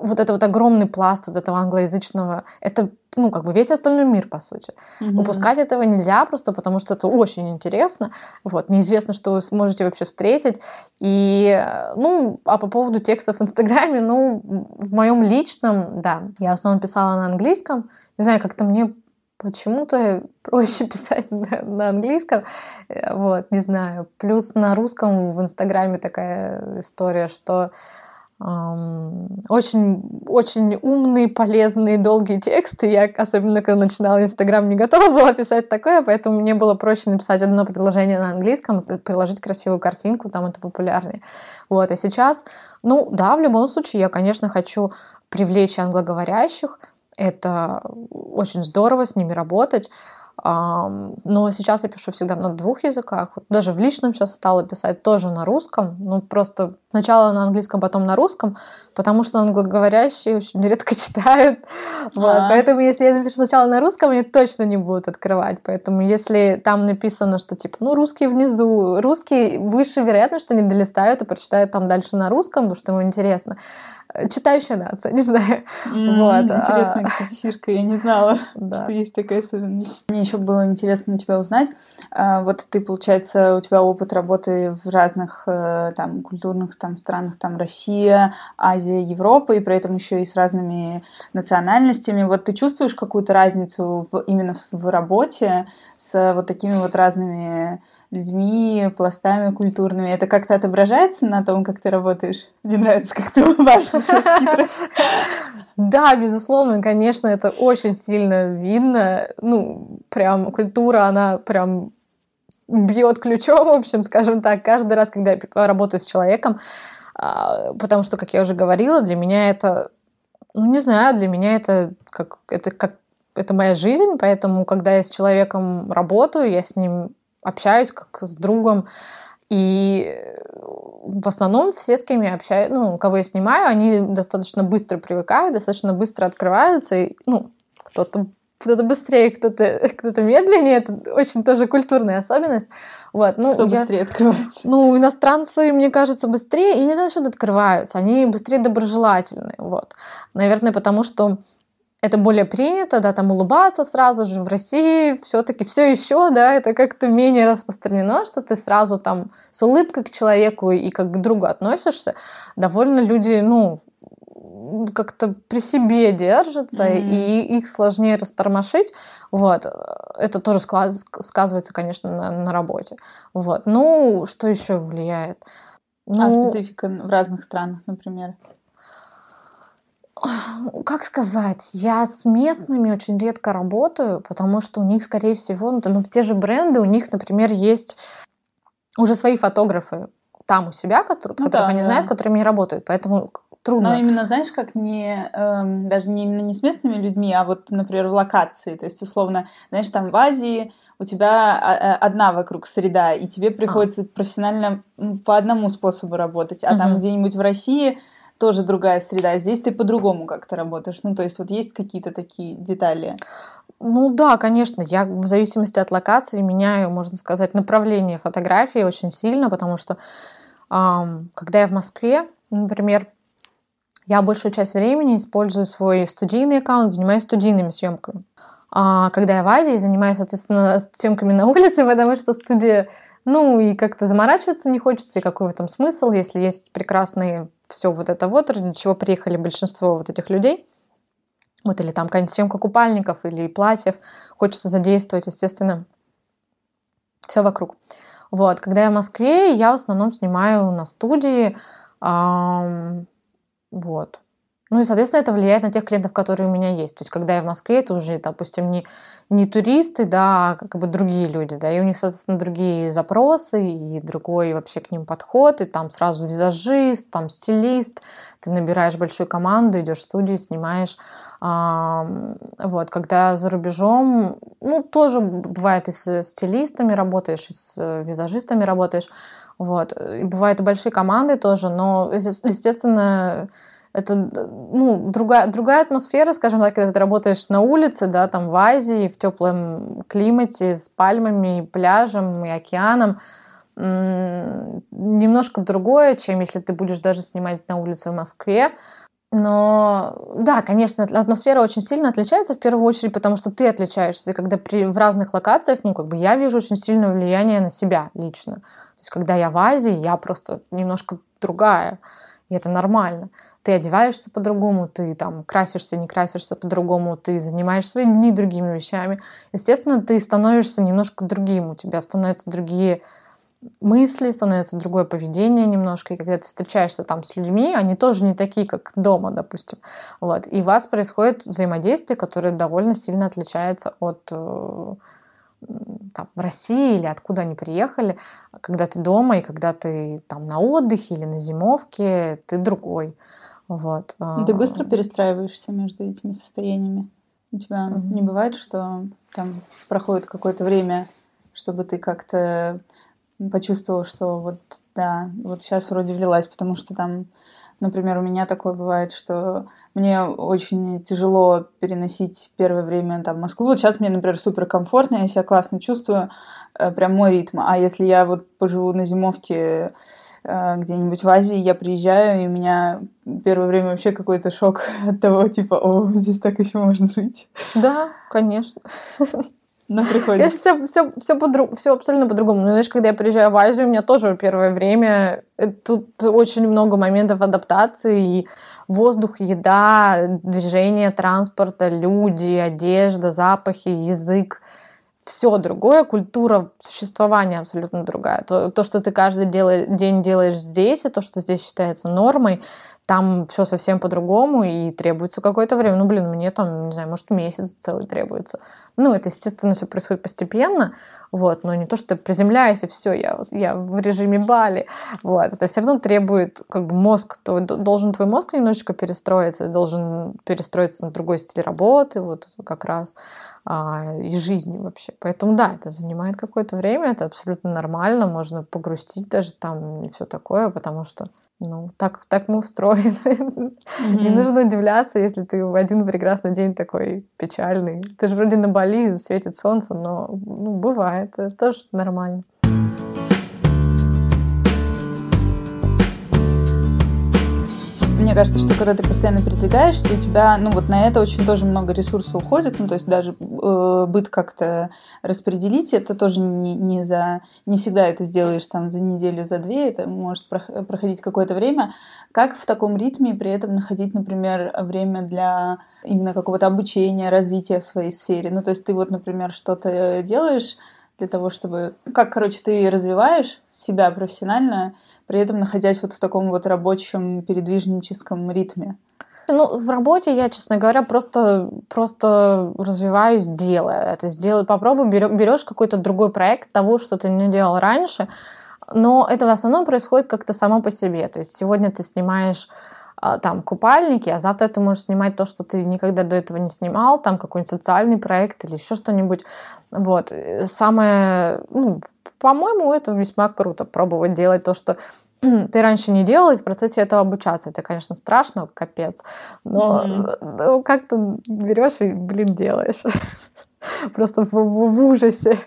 вот это вот огромный пласт вот этого англоязычного, это, ну, как бы весь остальной мир, по сути. Mm-hmm. Упускать этого нельзя просто потому, что это очень интересно. Вот, неизвестно, что вы сможете вообще встретить. И, ну, а по поводу текстов в Инстаграме, ну, в моем личном, да, я в основном писала на английском. Не знаю, как-то мне почему-то проще писать на, на английском, вот, не знаю. Плюс на русском в Инстаграме такая история, что очень, очень умные, полезные, долгие тексты. Я, особенно когда начинала Инстаграм, не готова была писать такое, поэтому мне было проще написать одно предложение на английском, приложить красивую картинку, там это популярнее. Вот, а сейчас, ну да, в любом случае, я, конечно, хочу привлечь англоговорящих, это очень здорово с ними работать. Но сейчас я пишу всегда на двух языках. Вот даже в личном сейчас стала писать тоже на русском. Ну, просто сначала на английском, потом на русском, потому что англоговорящие очень редко читают. Вот. Поэтому если я напишу сначала на русском, они точно не будут открывать. Поэтому если там написано, что типа, ну, русский внизу, русский выше, вероятно, что не долистают и прочитают там дальше на русском, потому что ему интересно читающая нация, не знаю. Mm, вот. Интересная, кстати, фишка, я не знала, да. что есть такая особенность. Мне еще было интересно у тебя узнать. А, вот ты, получается, у тебя опыт работы в разных э, там культурных там странах, там Россия, Азия, Европа, и при этом еще и с разными национальностями. Вот ты чувствуешь какую-то разницу в, именно в работе с вот такими вот разными людьми, пластами культурными. Это как-то отображается на том, как ты работаешь? Мне нравится, как ты улыбаешься сейчас хитро. Да, безусловно, конечно, это очень сильно видно. Ну, прям культура, она прям бьет ключом, в общем, скажем так, каждый раз, когда я работаю с человеком, а, потому что, как я уже говорила, для меня это, ну, не знаю, для меня это как, это как это моя жизнь, поэтому, когда я с человеком работаю, я с ним общаюсь как с другом. И в основном все, с кем я общаюсь, ну, кого я снимаю, они достаточно быстро привыкают, достаточно быстро открываются. И, ну, кто-то кто-то быстрее, кто-то кто медленнее. Это очень тоже культурная особенность. Вот, ну, Кто я, быстрее открывается? Ну, иностранцы, мне кажется, быстрее, и не знаю, что открываются. Они быстрее доброжелательные. Вот. Наверное, потому что это более принято, да, там улыбаться сразу же. В России все-таки все еще, да, это как-то менее распространено, что ты сразу там с улыбкой к человеку и как к другу относишься. Довольно люди, ну, как-то при себе держатся, mm-hmm. и их сложнее растормошить. Вот. Это тоже сказывается, конечно, на, на работе. Вот. Ну, что еще влияет? А ну, а специфика в разных странах, например? как сказать, я с местными очень редко работаю, потому что у них, скорее всего, ну, ну, те же бренды, у них, например, есть уже свои фотографы там у себя, которые, ну, которых да, они да. знают, с которыми не работают. Поэтому трудно. Но именно, знаешь, как не, эм, даже не именно не с местными людьми, а вот, например, в локации. То есть, условно, знаешь, там в Азии у тебя а, а, одна вокруг среда, и тебе приходится а. профессионально по одному способу работать. А угу. там где-нибудь в России тоже другая среда. Здесь ты по-другому как-то работаешь. Ну, то есть вот есть какие-то такие детали. Ну да, конечно. Я в зависимости от локации меняю, можно сказать, направление фотографии очень сильно, потому что эм, когда я в Москве, например, я большую часть времени использую свой студийный аккаунт, занимаюсь студийными съемками. А когда я в Азии, занимаюсь, соответственно, съемками на улице, потому что студия ну и как-то заморачиваться не хочется, и какой в этом смысл, если есть прекрасные все вот это вот, ради чего приехали большинство вот этих людей. Вот или там какая-нибудь съемка купальников или платьев. Хочется задействовать, естественно, все вокруг. Вот, когда я в Москве, я в основном снимаю на студии, эм, вот. Ну и, соответственно, это влияет на тех клиентов, которые у меня есть. То есть, когда я в Москве, это уже, допустим, не, не туристы, да, а как бы другие люди, да, и у них, соответственно, другие запросы и другой вообще к ним подход, и там сразу визажист, там стилист, ты набираешь большую команду, идешь в студию, снимаешь. Вот, когда за рубежом, ну, тоже бывает и с стилистами работаешь, и с визажистами работаешь, вот, и бывают и большие команды тоже, но, естественно, это ну, другая, другая атмосфера, скажем так, когда ты работаешь на улице, да, там в Азии, в теплом климате, с пальмами, и пляжем и океаном. Немножко другое, чем если ты будешь даже снимать на улице в Москве. Но да, конечно, атмосфера очень сильно отличается в первую очередь, потому что ты отличаешься. Когда при, в разных локациях, ну, как бы я вижу очень сильное влияние на себя лично. То есть, когда я в Азии, я просто немножко другая. И это нормально ты одеваешься по-другому, ты там красишься, не красишься по-другому, ты занимаешь свои дни другими вещами. Естественно, ты становишься немножко другим, у тебя становятся другие мысли, становится другое поведение немножко, и когда ты встречаешься там с людьми, они тоже не такие, как дома, допустим. Вот. И у вас происходит взаимодействие, которое довольно сильно отличается от э, там, России или откуда они приехали, когда ты дома и когда ты там на отдыхе или на зимовке, ты другой. Вот. Ну, ты быстро перестраиваешься между этими состояниями? У тебя mm-hmm. не бывает, что там проходит какое-то время, чтобы ты как-то почувствовал, что вот да, вот сейчас вроде влилась, потому что там, например, у меня такое бывает, что мне очень тяжело переносить первое время там Москву. Вот сейчас мне, например, супер комфортно, я себя классно чувствую, э, прям мой ритм. А если я вот поживу на зимовке Э, где-нибудь в Азии, я приезжаю, и у меня первое время вообще какой-то шок от того, типа, о, здесь так еще можно жить. Да, конечно. Но приходится. Все, все, все, по все абсолютно по-другому. Ну, знаешь, когда я приезжаю в Азию, у меня тоже первое время э, тут очень много моментов адаптации, и воздух, еда, движение транспорта, люди, одежда, запахи, язык все другое, культура существования абсолютно другая. То, то что ты каждый делай, день делаешь здесь, и то, что здесь считается нормой, там все совсем по-другому и требуется какое-то время. Ну, блин, мне там, не знаю, может, месяц целый требуется. Ну, это, естественно, все происходит постепенно, вот, но не то, что ты приземляешься, все, я, я в режиме Бали, вот. Это все равно требует, как бы, мозг, то, должен твой мозг немножечко перестроиться, должен перестроиться на другой стиль работы, вот, как раз а, и жизни вообще. Поэтому да, это занимает какое-то время, это абсолютно нормально, можно погрустить даже там и все такое, потому что ну, так, так мы устроены. Mm-hmm. Не нужно удивляться, если ты в один прекрасный день такой печальный. Ты же вроде на Бали, светит солнце, но ну, бывает, это тоже нормально. Кажется, что когда ты постоянно передвигаешься, у тебя, ну вот на это очень тоже много ресурсов уходит, ну то есть даже э, быт как-то распределить, это тоже не, не за, не всегда это сделаешь там за неделю, за две, это может проходить какое-то время. Как в таком ритме при этом находить, например, время для именно какого-то обучения, развития в своей сфере? Ну то есть ты вот, например, что-то делаешь, для того, чтобы... Как, короче, ты развиваешь себя профессионально, при этом находясь вот в таком вот рабочем передвижническом ритме? Ну, в работе я, честно говоря, просто, просто развиваюсь, делая это. Сделай, попробуй, берешь какой-то другой проект того, что ты не делал раньше, но это в основном происходит как-то само по себе. То есть сегодня ты снимаешь там купальники, а завтра ты можешь снимать то, что ты никогда до этого не снимал, там какой-нибудь социальный проект или еще что-нибудь. Вот. Самое, ну, по-моему, это весьма круто, пробовать делать то, что ты раньше не делал, и в процессе этого обучаться. Это, конечно, страшно, капец, но mm-hmm. ну, как то берешь и, блин, делаешь. просто в, в, в ужасе.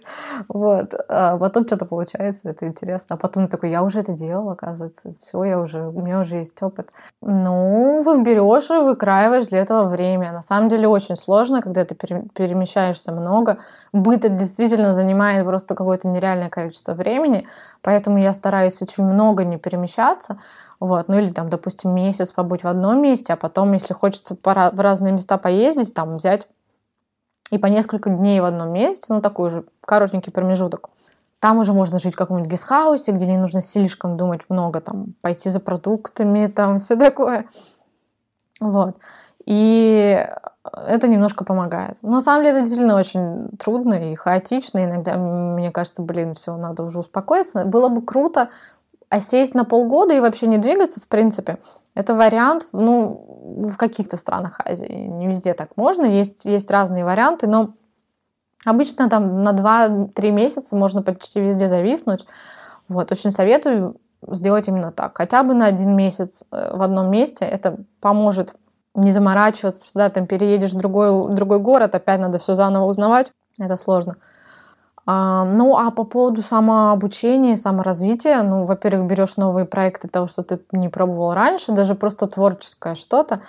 Вот. А потом что-то получается, это интересно. А потом такой, я уже это делал, оказывается. Все, я уже, у меня уже есть опыт. Ну, вы берешь и выкраиваешь для этого время. На самом деле очень сложно, когда ты перемещаешься много. Быт это действительно занимает просто какое-то нереальное количество времени, поэтому я стараюсь очень много не перемещаться. Вот, ну или там, допустим, месяц побыть в одном месте, а потом, если хочется в разные места поездить, там взять и по несколько дней в одном месте, ну такой же коротенький промежуток. Там уже можно жить в каком-нибудь гестхаусе, где не нужно слишком думать много, там, пойти за продуктами, там, все такое. Вот. И это немножко помогает. Но на самом деле это действительно очень трудно и хаотично. Иногда мне кажется, блин, все, надо уже успокоиться. Было бы круто а сесть на полгода и вообще не двигаться, в принципе, это вариант, ну, в каких-то странах Азии. Не везде так можно, есть, есть разные варианты, но обычно там на 2-3 месяца можно почти везде зависнуть. Вот, очень советую сделать именно так. Хотя бы на один месяц э, в одном месте. Это поможет не заморачиваться, что да, там переедешь в другой, другой город, опять надо все заново узнавать. Это сложно. А, ну, а по поводу самообучения, саморазвития, ну, во-первых, берешь новые проекты того, что ты не пробовал раньше, даже просто творческое что-то.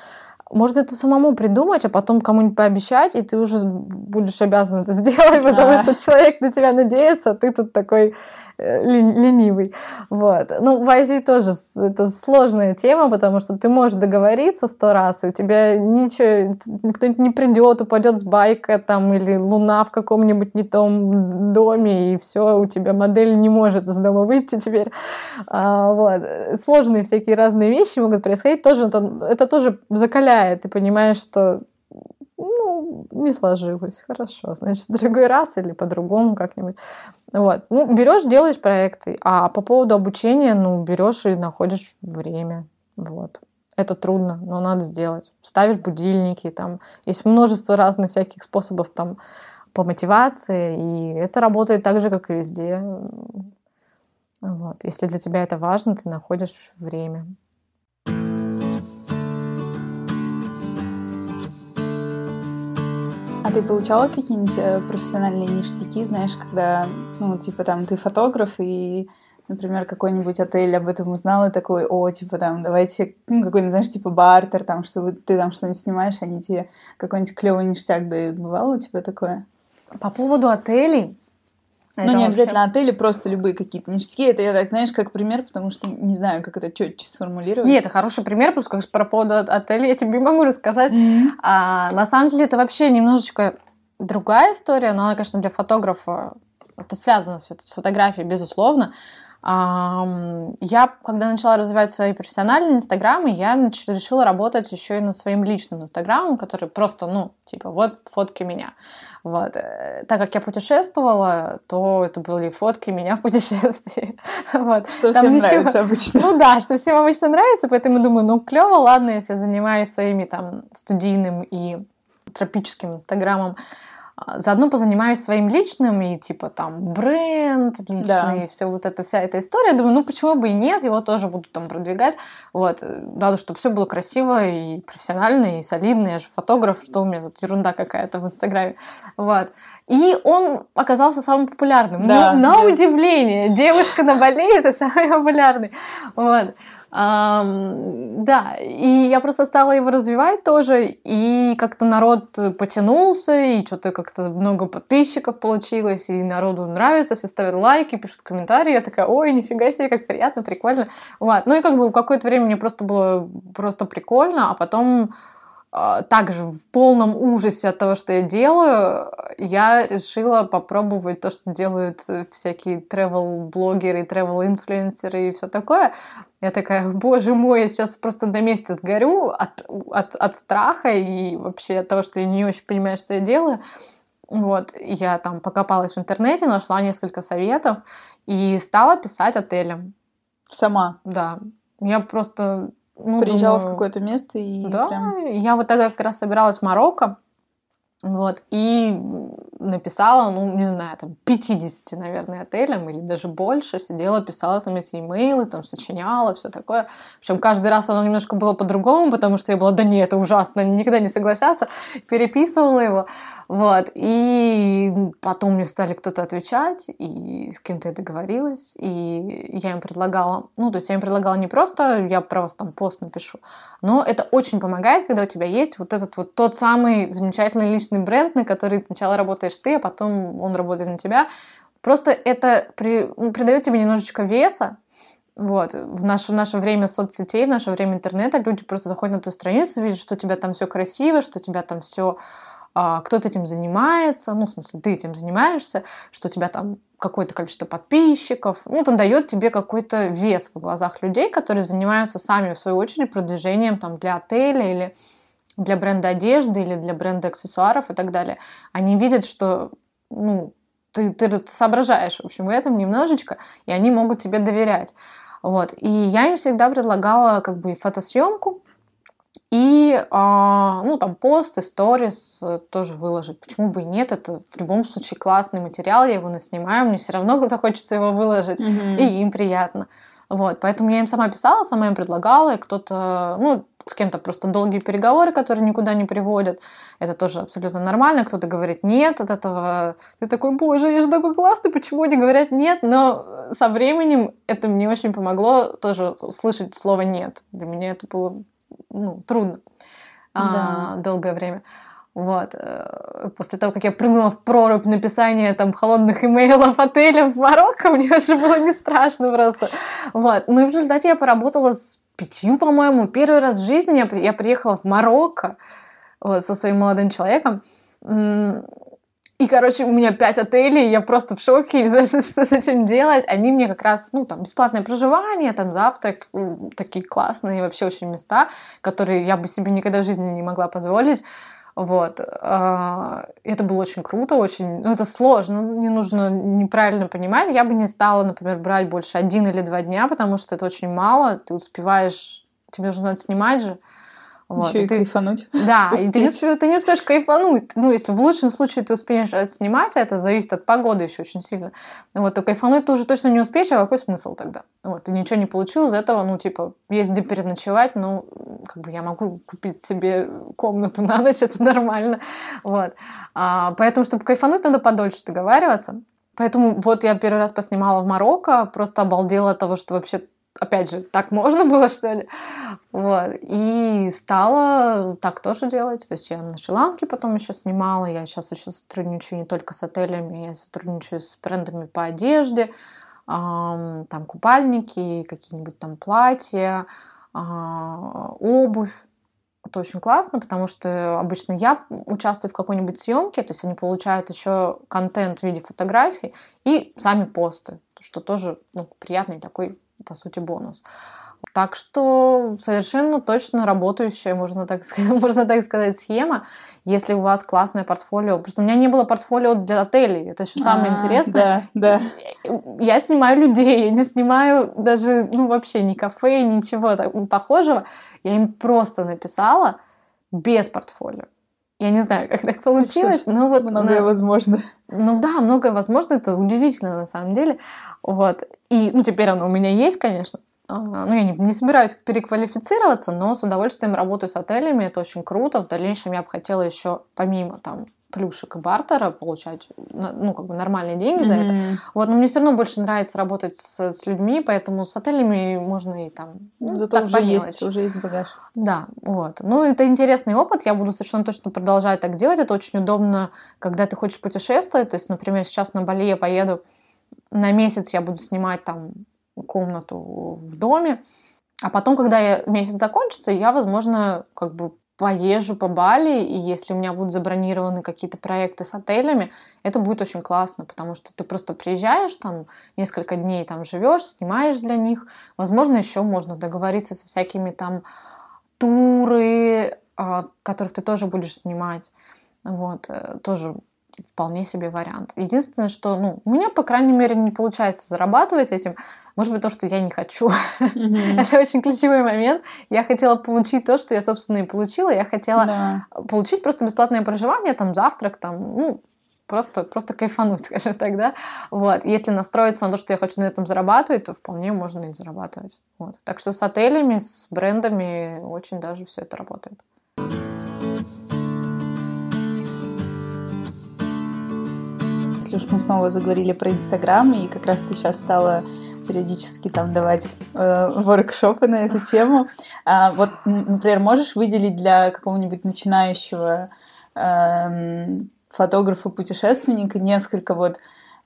Можно это самому придумать, а потом кому-нибудь пообещать, и ты уже будешь обязан это сделать, потому что человек на тебя надеется, а ты тут такой Э, ленивый. Вот. Ну, в Азии тоже это сложная тема, потому что ты можешь договориться сто раз, и у тебя ничего, кто-нибудь не придет, упадет с байка там, или луна в каком-нибудь не том доме, и все, у тебя модель не может из дома выйти теперь. А, вот. Сложные всякие разные вещи могут происходить. Тоже, это, это тоже закаляет. Ты понимаешь, что ну, не сложилось, хорошо, значит, в другой раз или по-другому как-нибудь. Вот, ну, берешь, делаешь проекты, а по поводу обучения, ну, берешь и находишь время, вот. Это трудно, но надо сделать. Ставишь будильники, там есть множество разных всяких способов там по мотивации, и это работает так же, как и везде. Вот. Если для тебя это важно, ты находишь время. А ты получала какие-нибудь э, профессиональные ништяки, знаешь, когда, ну, типа там ты фотограф и например, какой-нибудь отель об этом узнал и такой, о, типа там, давайте, ну, какой-нибудь, знаешь, типа бартер, там, чтобы ты там что-нибудь снимаешь, они тебе какой-нибудь клевый ништяк дают. Бывало у тебя такое? По поводу отелей, это ну, не вообще... обязательно отели, просто любые какие-то ништяки. Это я так, знаешь, как пример, потому что не знаю, как это четче сформулировать. Нет, это хороший пример, потому что как про поводу отеля я тебе могу рассказать. Mm-hmm. А, на самом деле это вообще немножечко другая история, но она, конечно, для фотографа это связано с фотографией, безусловно. Я, когда начала развивать свои профессиональные инстаграмы, я решила работать еще и над своим личным инстаграмом, который просто, ну, типа, вот фотки меня. Вот. Э, так как я путешествовала, то это были фотки меня в путешествии. вот. Что Там всем ничего... нравится обычно. Ну да, что всем обычно нравится, поэтому думаю, ну клево, ладно, если я занимаюсь своими там студийным и тропическим инстаграмом, заодно позанимаюсь своим личным и типа там бренд личный, да. все вот эта вся эта история. Думаю, ну почему бы и нет, его тоже буду там продвигать. Вот, надо, чтобы все было красиво и профессионально и солидно. Я же фотограф, что у меня тут ерунда какая-то в Инстаграме. Вот. И он оказался самым популярным. Да, ну, на да. удивление, девушка на Бали это самый популярный. Вот. Да, и я просто стала его развивать тоже, и как-то народ потянулся, и что-то как-то много подписчиков получилось, и народу нравится, все ставят лайки, пишут комментарии, я такая, ой, нифига себе, как приятно, прикольно. Вот. Ну и как бы какое-то время мне просто было просто прикольно, а потом также в полном ужасе от того, что я делаю, я решила попробовать то, что делают всякие travel-блогеры, travel-инфлюенсеры и все такое. Я такая, боже мой, я сейчас просто на месте сгорю от, от, от страха и вообще от того, что я не очень понимаю, что я делаю. Вот, я там покопалась в интернете, нашла несколько советов и стала писать отелям. Сама? Да. Я просто ну, Приезжала думаю, в какое-то место и Да, прям... я вот тогда как раз собиралась в Марокко, вот, и написала, ну, не знаю, там, 50, наверное, отелям или даже больше. Сидела, писала там эти имейлы, там, сочиняла, все такое. Причем каждый раз оно немножко было по-другому, потому что я была, да нет, это ужасно, никогда не согласятся. Переписывала его. Вот. И потом мне стали кто-то отвечать, и с кем-то я договорилась, и я им предлагала, ну, то есть я им предлагала не просто, я про вас там пост напишу, но это очень помогает, когда у тебя есть вот этот вот тот самый замечательный личный бренд, на который сначала работаешь ты, а потом он работает на тебя. Просто это при, ну, придает тебе немножечко веса, вот. В наше, в наше время соцсетей, в наше время интернета люди просто заходят на твою страницу, видят, что у тебя там все красиво, что у тебя там все а, кто-то этим занимается, ну, в смысле, ты этим занимаешься, что у тебя там какое-то количество подписчиков. Ну, это дает тебе какой-то вес в глазах людей, которые занимаются сами, в свою очередь, продвижением там, для отеля или для бренда одежды или для бренда аксессуаров и так далее. Они видят, что ну, ты, ты соображаешь, в общем, в этом немножечко, и они могут тебе доверять. Вот. И я им всегда предлагала как бы фотосъемку, и, а, ну, там, пост сторис э, тоже выложить. Почему бы и нет? Это в любом случае классный материал, я его наснимаю, мне все равно захочется его выложить, mm-hmm. и им приятно. Вот, поэтому я им сама писала, сама им предлагала, и кто-то, ну, с кем-то просто долгие переговоры, которые никуда не приводят. Это тоже абсолютно нормально. Кто-то говорит нет от этого. Ты такой, боже, я же такой классный, почему они говорят нет? Но со временем это мне очень помогло тоже услышать слово нет. Для меня это было ну, трудно да. а, долгое время. Вот. Э, после того, как я прыгнула в прорубь написания там холодных имейлов отелям в Марокко, мне уже было не страшно просто. Вот. Ну и в результате я поработала с пятью, по-моему. Первый раз в жизни я, я приехала в Марокко вот, со своим молодым человеком. И, короче, у меня пять отелей, я просто в шоке, не знаю, что, с этим делать. Они мне как раз, ну, там, бесплатное проживание, там, завтрак, такие классные вообще очень места, которые я бы себе никогда в жизни не могла позволить. Вот. А, это было очень круто, очень... Ну, это сложно, не нужно неправильно понимать. Я бы не стала, например, брать больше один или два дня, потому что это очень мало. Ты успеваешь... Тебе нужно снимать же. Вот. Еще и, ты... кайфануть. Да, и ты не, успеешь, ты не успеешь кайфануть. Ну, если в лучшем случае ты успеешь это снимать, а это зависит от погоды еще очень сильно. Вот, то кайфануть ты уже точно не успеешь, а какой смысл тогда? Вот, ты ничего не получил из этого, ну, типа, есть где переночевать, ну, как бы я могу купить себе комнату на ночь, это нормально. Вот. А, поэтому, чтобы кайфануть, надо подольше договариваться. Поэтому вот я первый раз поснимала в Марокко, просто обалдела от того, что вообще опять же, так можно было, что ли? Вот. И стала так тоже делать. То есть я на Шри-Ланке потом еще снимала. Я сейчас еще сотрудничаю не только с отелями, я сотрудничаю с брендами по одежде. Там купальники, какие-нибудь там платья, а, обувь. Это очень классно, потому что обычно я участвую в какой-нибудь съемке, то есть они получают еще контент в виде фотографий и сами посты, что тоже ну, приятный такой по сути, бонус. Так что совершенно точно работающая, можно так, сказать, можно так сказать, схема, если у вас классное портфолио. Просто у меня не было портфолио для отелей, это еще самое а, интересное. Да, да. Я снимаю людей, я не снимаю даже, ну, вообще ни кафе, ничего так, похожего. Я им просто написала без портфолио. Я не знаю, как так получилось, но вот... Многое на... возможно. Ну да, многое возможно, это удивительно на самом деле. Вот. И, ну, теперь оно у меня есть, конечно. А, ну, я не, не собираюсь переквалифицироваться, но с удовольствием работаю с отелями, это очень круто. В дальнейшем я бы хотела еще, помимо там плюшек и бартера, получать ну, как бы нормальные деньги mm-hmm. за это. Вот, но мне все равно больше нравится работать с, с людьми, поэтому с отелями можно и там. Ну, Зато уже есть, уже есть багаж. Да, вот. Ну, это интересный опыт, я буду совершенно точно продолжать так делать. Это очень удобно, когда ты хочешь путешествовать. То есть, например, сейчас на Бали я поеду на месяц, я буду снимать там комнату в доме. А потом, когда я, месяц закончится, я, возможно, как бы поезжу по Бали, и если у меня будут забронированы какие-то проекты с отелями, это будет очень классно, потому что ты просто приезжаешь там, несколько дней там живешь, снимаешь для них. Возможно, еще можно договориться со всякими там туры, а, которых ты тоже будешь снимать. Вот, э, тоже вполне себе вариант. Единственное, что, ну, у меня, по крайней мере, не получается зарабатывать этим. Может быть, то, что я не хочу. Mm-hmm. Это очень ключевой момент. Я хотела получить то, что я, собственно, и получила. Я хотела да. получить просто бесплатное проживание, там, завтрак, там, ну, просто, просто кайфануть, скажем так, да. Вот. Если настроиться на то, что я хочу на этом зарабатывать, то вполне можно и зарабатывать. Вот. Так что с отелями, с брендами очень даже все это работает. Если уж мы снова заговорили про Инстаграм, и как раз ты сейчас стала периодически там давать э, воркшопы на эту тему. А, вот, например, можешь выделить для какого-нибудь начинающего э, фотографа-путешественника несколько вот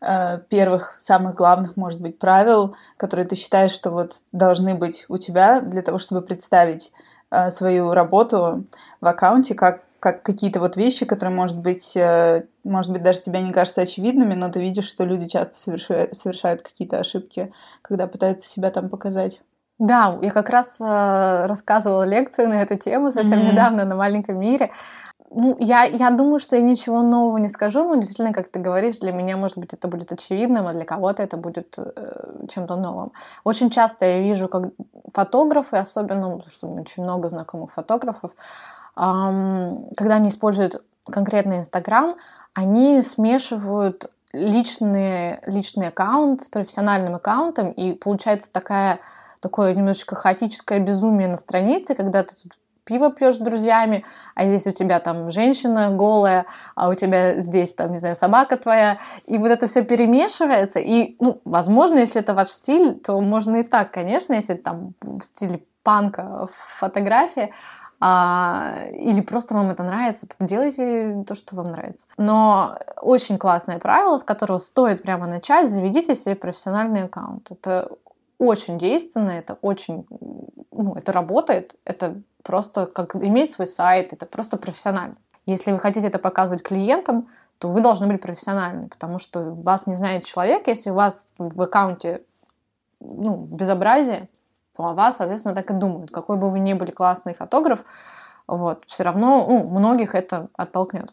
э, первых, самых главных, может быть, правил, которые ты считаешь, что вот должны быть у тебя для того, чтобы представить э, свою работу в аккаунте как как какие-то вот вещи, которые, может быть, э, может быть, даже тебе не кажутся очевидными, но ты видишь, что люди часто совершают, совершают какие-то ошибки, когда пытаются себя там показать. Да, я как раз э, рассказывала лекцию на эту тему совсем mm-hmm. недавно на маленьком мире. Ну, я, я думаю, что я ничего нового не скажу, но действительно, как ты говоришь, для меня, может быть, это будет очевидным, а для кого-то это будет э, чем-то новым. Очень часто я вижу, как фотографы, особенно, потому что очень много знакомых фотографов, когда они используют конкретный Инстаграм, они смешивают личный, личный аккаунт с профессиональным аккаунтом, и получается такая, такое немножечко хаотическое безумие на странице, когда ты тут пиво пьешь с друзьями, а здесь у тебя там женщина голая, а у тебя здесь там, не знаю, собака твоя, и вот это все перемешивается, и, ну, возможно, если это ваш стиль, то можно и так, конечно, если там в стиле панка фотографии, а, или просто вам это нравится, делайте то, что вам нравится. Но очень классное правило, с которого стоит прямо начать, заведите себе профессиональный аккаунт. Это очень действенно, это очень, ну, это работает, это просто как иметь свой сайт, это просто профессионально. Если вы хотите это показывать клиентам, то вы должны быть профессиональны, потому что вас не знает человек, если у вас в аккаунте ну, безобразие, то о вас, соответственно, так и думают. Какой бы вы ни были классный фотограф, вот, все равно ну, многих это оттолкнет.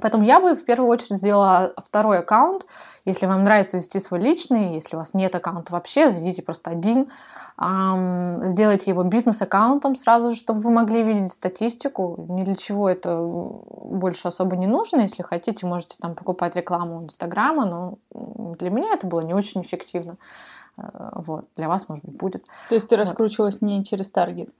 Поэтому я бы в первую очередь сделала второй аккаунт. Если вам нравится вести свой личный, если у вас нет аккаунта вообще, заведите просто один. Сделайте его бизнес-аккаунтом сразу же, чтобы вы могли видеть статистику. Ни для чего это больше особо не нужно. Если хотите, можете там покупать рекламу Инстаграма, но для меня это было не очень эффективно. Э, вот. Для вас, может быть, будет. То есть ты вот. раскручивалась не через таргет?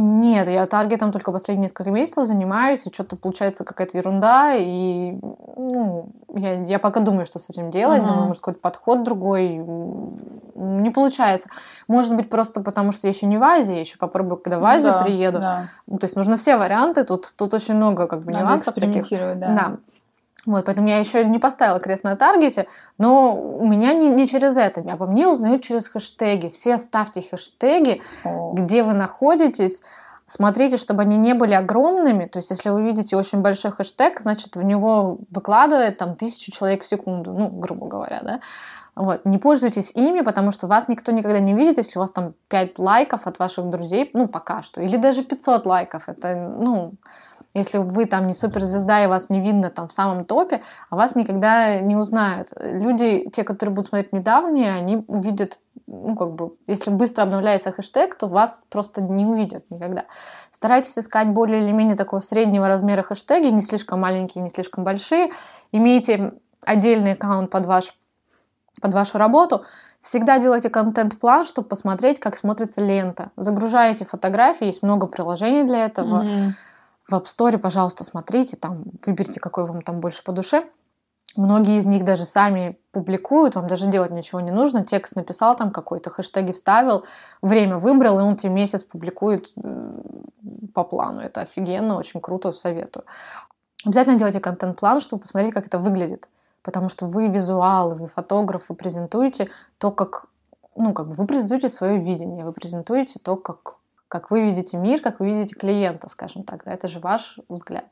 Нет, я таргетом только последние несколько месяцев занимаюсь, и что-то получается какая-то ерунда, и ну, я, я пока думаю, что с этим делать, uh-huh. думаю, может, какой-то подход другой, не получается. Может быть, просто потому, что я еще не в Азии, я еще попробую, когда в ну Азию да, приеду. Да. То есть нужно все варианты, тут, тут очень много как бы Надо нюансов таких. Да. да. Вот, поэтому я еще не поставила крест на таргете, но у меня не, не через это. Обо мне узнают через хэштеги. Все ставьте хэштеги, О. где вы находитесь. Смотрите, чтобы они не были огромными. То есть, если вы видите очень большой хэштег, значит, в него выкладывает там тысячу человек в секунду, ну, грубо говоря, да. Вот. Не пользуйтесь ими, потому что вас никто никогда не видит, если у вас там 5 лайков от ваших друзей, ну, пока что, или даже 500 лайков. Это, ну, если вы там не суперзвезда и вас не видно там в самом топе, а вас никогда не узнают. Люди, те, которые будут смотреть недавние, они увидят, ну как бы, если быстро обновляется хэштег, то вас просто не увидят никогда. Старайтесь искать более или менее такого среднего размера хэштеги, не слишком маленькие, не слишком большие. Имейте отдельный аккаунт под ваш под вашу работу, всегда делайте контент-план, чтобы посмотреть, как смотрится лента. Загружаете фотографии, есть много приложений для этого. Mm-hmm в App Store, пожалуйста, смотрите, там выберите, какой вам там больше по душе. Многие из них даже сами публикуют, вам даже делать ничего не нужно. Текст написал там какой-то, хэштеги вставил, время выбрал, и он тебе месяц публикует по плану. Это офигенно, очень круто, советую. Обязательно делайте контент-план, чтобы посмотреть, как это выглядит. Потому что вы визуал, вы фотограф, вы презентуете то, как ну, как бы вы презентуете свое видение, вы презентуете то, как как вы видите мир, как вы видите клиента, скажем так. Да, это же ваш взгляд.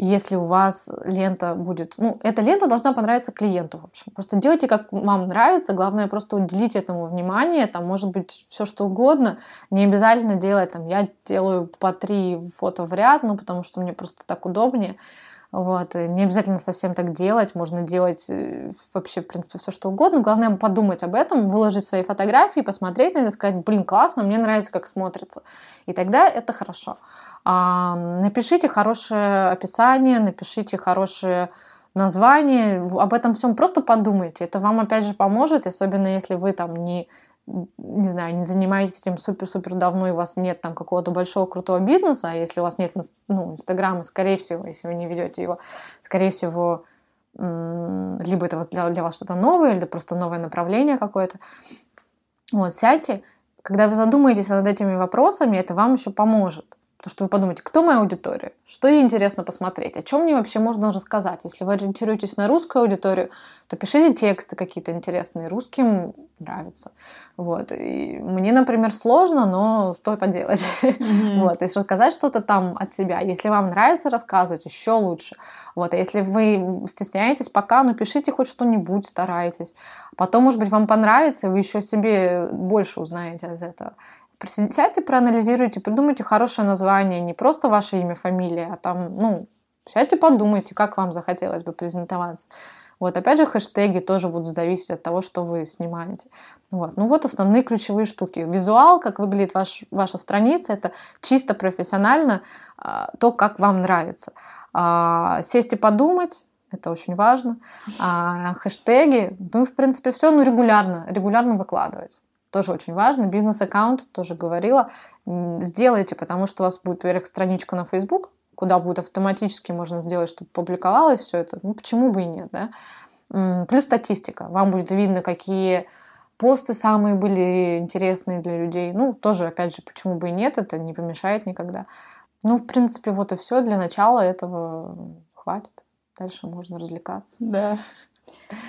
Если у вас лента будет... Ну, эта лента должна понравиться клиенту, в общем. Просто делайте, как вам нравится. Главное, просто уделить этому внимание. Там может быть все что угодно. Не обязательно делать, там, я делаю по три фото в ряд, ну, потому что мне просто так удобнее. Вот. И не обязательно совсем так делать, можно делать э, вообще, в принципе, все что угодно. Главное подумать об этом, выложить свои фотографии, посмотреть на это, сказать, блин, классно, мне нравится, как смотрится. И тогда это хорошо. А, напишите хорошее описание, напишите хорошее название, об этом всем просто подумайте. Это вам, опять же, поможет, особенно если вы там не не знаю, не занимаетесь этим супер-супер давно, и у вас нет там какого-то большого крутого бизнеса, а если у вас нет ну, Инстаграма, скорее всего, если вы не ведете его, скорее всего, либо это для, для вас что-то новое, или это просто новое направление какое-то. Вот, сядьте, когда вы задумаетесь над этими вопросами, это вам еще поможет. Потому что вы подумаете, кто моя аудитория, что ей интересно посмотреть, о чем мне вообще можно рассказать. Если вы ориентируетесь на русскую аудиторию, то пишите тексты какие-то интересные, русским нравится. Вот. И мне, например, сложно, но что поделать. Mm-hmm. Вот. То есть рассказать что-то там от себя. Если вам нравится рассказывать, еще лучше. Вот. А если вы стесняетесь пока, ну пишите хоть что-нибудь, старайтесь. Потом, может быть, вам понравится, и вы еще себе больше узнаете из этого. Сядьте, проанализируйте, придумайте хорошее название, не просто ваше имя, фамилия, а там, ну, сядьте, подумайте, как вам захотелось бы презентоваться. Вот, опять же, хэштеги тоже будут зависеть от того, что вы снимаете. Вот. Ну вот основные ключевые штуки. Визуал, как выглядит ваш, ваша страница, это чисто профессионально а, то, как вам нравится. А, сесть и подумать, это очень важно. А, хэштеги, ну, в принципе, все, ну, регулярно, регулярно выкладывать тоже очень важно. Бизнес-аккаунт, тоже говорила, сделайте, потому что у вас будет, во-первых, страничка на Facebook, куда будет автоматически можно сделать, чтобы публиковалось все это. Ну, почему бы и нет, да? Плюс статистика. Вам будет видно, какие посты самые были интересные для людей. Ну, тоже, опять же, почему бы и нет, это не помешает никогда. Ну, в принципе, вот и все. Для начала этого хватит. Дальше можно развлекаться. Да.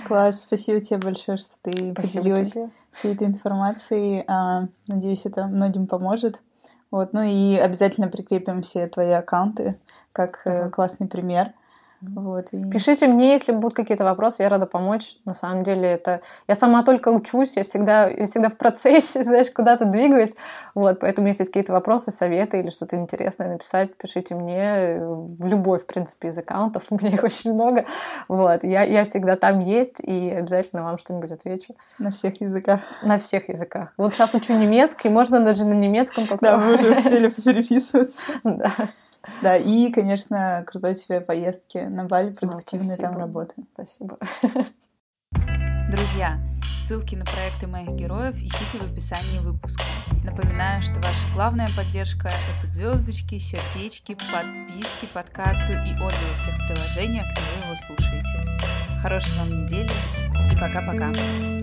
Класс, спасибо тебе большое, что ты спасибо поделилась тебе. всей этой информацией. А, надеюсь, это многим поможет. Вот, ну и обязательно прикрепим все твои аккаунты как uh классный пример. Вот, и... Пишите мне, если будут какие-то вопросы, я рада помочь. На самом деле это... Я сама только учусь, я всегда, я всегда в процессе, знаешь, куда-то двигаюсь. Вот, поэтому если есть какие-то вопросы, советы или что-то интересное написать, пишите мне в любой, в принципе, из аккаунтов. У меня их очень много. Вот, я, я всегда там есть и обязательно вам что-нибудь отвечу. На всех языках. На всех языках. Вот сейчас учу немецкий, можно даже на немецком попробовать. Да, вы уже успели переписываться. Да. Да, и, конечно, крутой тебе поездки на Бали, продуктивной там работы. Спасибо. Друзья, ссылки на проекты моих героев ищите в описании выпуска. Напоминаю, что ваша главная поддержка — это звездочки, сердечки, подписки подкасту и отзывы в тех приложениях, где вы его слушаете. Хорошей вам недели и пока-пока.